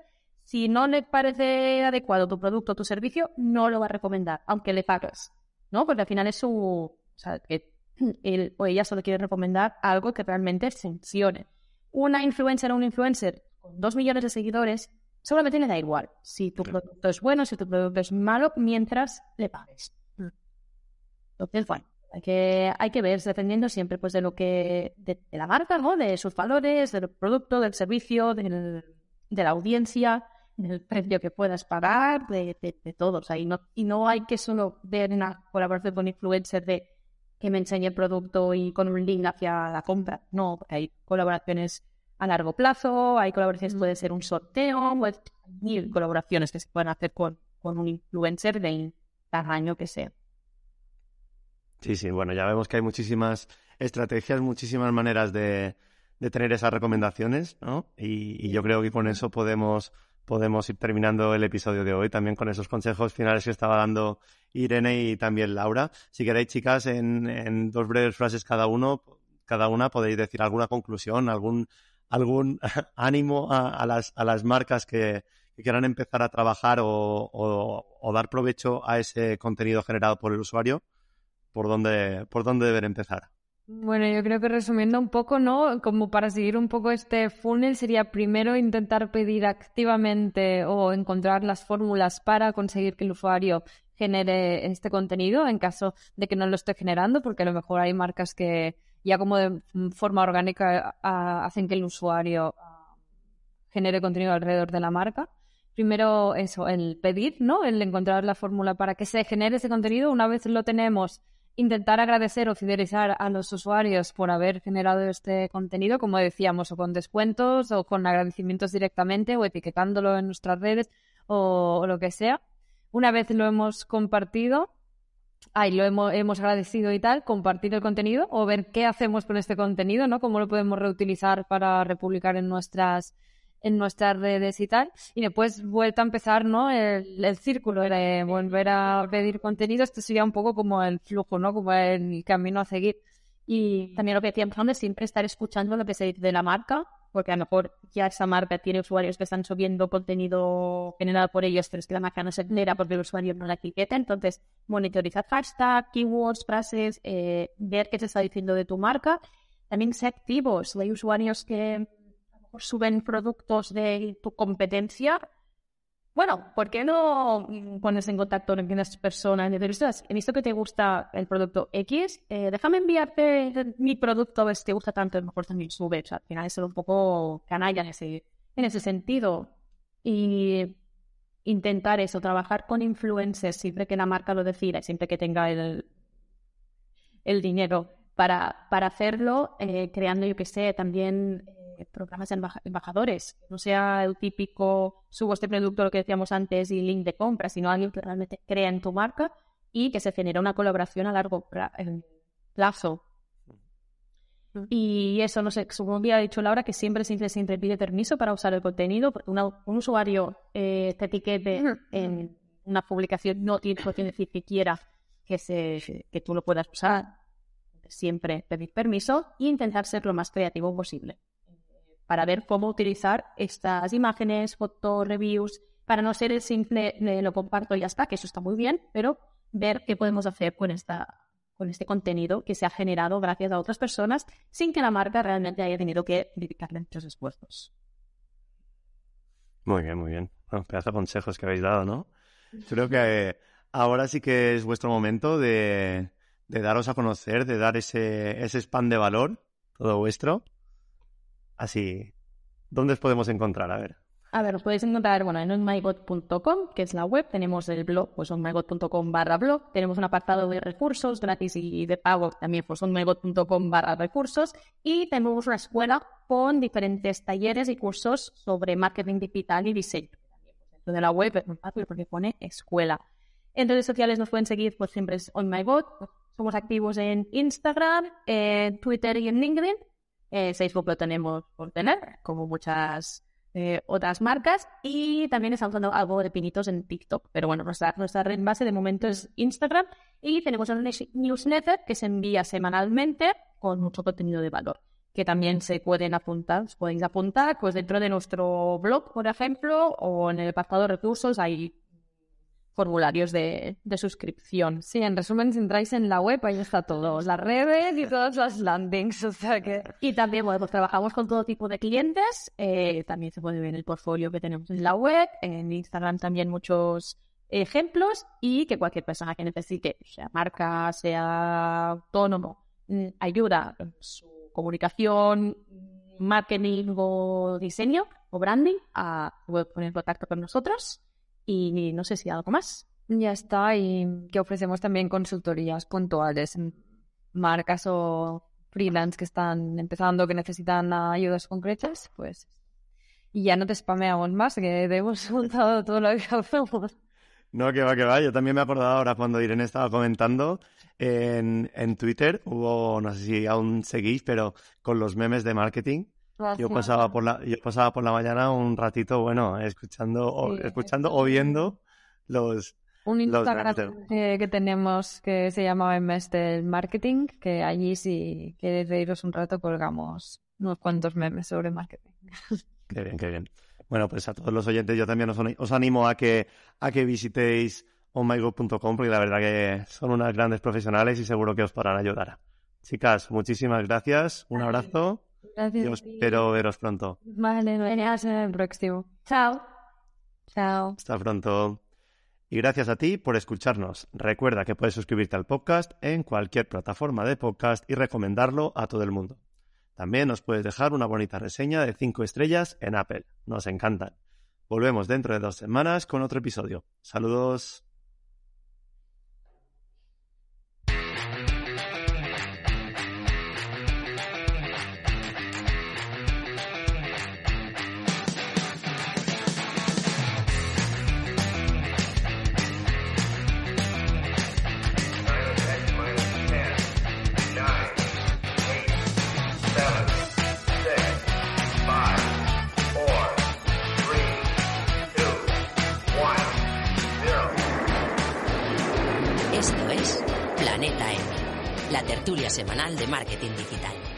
si no le parece adecuado tu producto o tu servicio, no lo va a recomendar, aunque le pagues, ¿no? Porque al final es su... O sea, que él o ella solo quiere recomendar algo que realmente funcione. Una influencer o un influencer con dos millones de seguidores seguramente le da igual si tu producto es bueno, si tu producto es malo, mientras le pagues. Entonces, bueno, hay que, hay que ver, dependiendo siempre pues de lo que, de, de la marca, ¿no? De sus valores, del producto, del servicio, del- de la audiencia, del precio que puedas pagar, de, de, de todo. O sea, y no, y no hay que solo ver una colaboración con influencer de que me enseñe el producto y con un link hacia la compra. No, hay colaboraciones a largo plazo, hay colaboraciones, puede ser un sorteo, pues mil colaboraciones que se pueden hacer con, con un influencer de tamaño que sea. Sí, sí, bueno, ya vemos que hay muchísimas estrategias, muchísimas maneras de, tener esas recomendaciones, ¿no? Y, y yo creo que con eso podemos, podemos ir terminando el episodio de hoy, también con esos consejos finales que estaba dando Irene y también Laura. Si queréis, chicas, en, en dos breves frases cada uno, cada una podéis decir alguna conclusión, algún, algún ánimo a, las, a las marcas que, quieran empezar a trabajar o dar provecho a ese contenido generado por el usuario por dónde, por dónde deber empezar. Bueno, yo creo que resumiendo un poco, ¿no? Como para seguir un poco este funnel, sería primero intentar pedir activamente o encontrar las fórmulas para conseguir que el usuario genere este contenido en caso de que no lo esté generando, porque a lo mejor hay marcas que ya como de forma orgánica ah, hacen que el usuario ah, genere contenido alrededor de la marca. Primero eso, el pedir, ¿no? El encontrar la fórmula para que se genere ese contenido. Una vez lo tenemos, intentar agradecer o fidelizar a los usuarios por haber generado este contenido, como decíamos, o con descuentos o con agradecimientos directamente o etiquetándolo en nuestras redes o, lo que sea. Una vez lo hemos compartido, ahí lo hemos, hemos agradecido y tal, compartir el contenido o ver qué hacemos con este contenido, ¿no? Cómo lo podemos reutilizar para republicar en nuestras en nuestras redes y tal, y después vuelta a empezar, ¿no? El, el círculo de volver a pedir contenido, esto sería un poco como el flujo, ¿no? Como el camino a seguir. Y También lo que decíamos antes, siempre estar escuchando lo que se dice de la marca, porque a lo mejor ya esa marca tiene usuarios que están subiendo contenido generado por ellos, pero es que la marca no se entera porque el usuario no la etiqueta. Entonces, monitorizar hashtag, keywords, frases, eh, ver qué se está diciendo de tu marca. También ser activos. Hay usuarios que suben productos de tu competencia. bueno, ¿por qué no pones en contacto con las personas? Dices, he visto que te gusta el producto X, eh, déjame enviarte mi producto, a ver si te gusta tanto, a mejor también sube. O al final es un poco canalla en ese, en ese sentido. Y intentar eso, trabajar con influencers siempre que la marca lo decida, siempre que tenga el, el dinero para, para hacerlo, eh, creando, yo que sé, también programas de embajadores. No sea el típico subo este producto, lo que decíamos antes, y link de compra, sino alguien que realmente crea en tu marca y que se genere una colaboración a largo plazo. Mm. Y eso, no sé, como había dicho Laura, que siempre, siempre, siempre pide permiso para usar el contenido, porque un usuario eh, te etiquete en una publicación no tiene por qué decir que quiera que, se, que tú lo puedas usar. Siempre pedir permiso e intentar ser lo más creativo posible para ver cómo utilizar estas imágenes, fotos, reviews, para no ser el simple lo comparto y ya está, que eso está muy bien, pero ver qué podemos hacer con, esta, con este contenido que se ha generado gracias a otras personas sin que la marca realmente haya tenido que dedicarle muchos esfuerzos. Muy bien, muy bien. Bueno, pedazo de consejos que habéis dado, ¿no? Creo que eh, ahora sí que es vuestro momento de, de daros a conocer, de dar ese, ese spam de valor, todo vuestro. Así, ¿dónde os podemos encontrar? A ver. A ver, os podéis encontrar, bueno, en onmygot.com, que es la web, tenemos el blog, pues onmygot.com barra blog, tenemos un apartado de recursos gratis y de pago también, pues onmygot.com barra recursos, y tenemos una escuela con diferentes talleres y cursos sobre marketing digital y diseño. Dentro de la web es muy fácil porque pone escuela. En redes sociales nos pueden seguir, pues siempre es onmygot, somos activos en Instagram, en Twitter y en LinkedIn, eh, Facebook lo tenemos por tener, como muchas eh, otras marcas. Y también estamos usando algo de pinitos en TikTok. Pero bueno, nuestra, nuestra red base de momento es Instagram. Y tenemos un newsletter que se envía semanalmente con mucho contenido de valor. Que también se pueden apuntar, os podéis apuntar pues dentro de nuestro blog, por ejemplo, o en el apartado recursos hay formularios de, suscripción. Sí, en resumen, si entráis en la web, ahí está todo, las redes y todas las landings. O sea que... Y también, bueno, pues trabajamos con todo tipo de clientes. Eh, también se puede ver el portfolio que tenemos en la web. En Instagram también muchos ejemplos y que cualquier persona que necesite, sea marca, sea autónomo, mm, ayuda en su comunicación, marketing o diseño o branding, a, puede poner contacto con nosotros y no sé si algo más. Ya está, y que ofrecemos también consultorías puntuales, marcas o freelance que están empezando, que necesitan ayudas concretas, pues. Y ya no te spameamos más, que hemos montado todo lo que hacemos. No, que va, que va. Yo también me he acordado ahora cuando Irene estaba comentando en, en Twitter, hubo, no sé si aún seguís, pero con los memes de marketing yo pasaba por la, yo pasaba por la mañana un ratito, bueno, escuchando, o, escuchando o viendo los. Un Instagram que tenemos que se llama el mes del marketing, que allí si queréis reíros un rato colgamos unos cuantos memes sobre marketing. Qué bien, qué bien. Bueno, pues a todos los oyentes yo también os, os animo a que, a que visitéis onmygo.com porque la verdad que son unas grandes profesionales y seguro que os podrán ayudar. Chicas, muchísimas gracias. Un abrazo. Gracias. Yo espero veros pronto. Vale, nos en el próximo. Chao. Chao. Hasta pronto. Y gracias a ti por escucharnos. Recuerda que puedes suscribirte al podcast en cualquier plataforma de podcast y recomendarlo a todo el mundo. También nos puedes dejar una bonita reseña de 5 estrellas en Apple. Nos encantan. Volvemos dentro de dos semanas con otro episodio. Saludos. Semanal de marketing digital.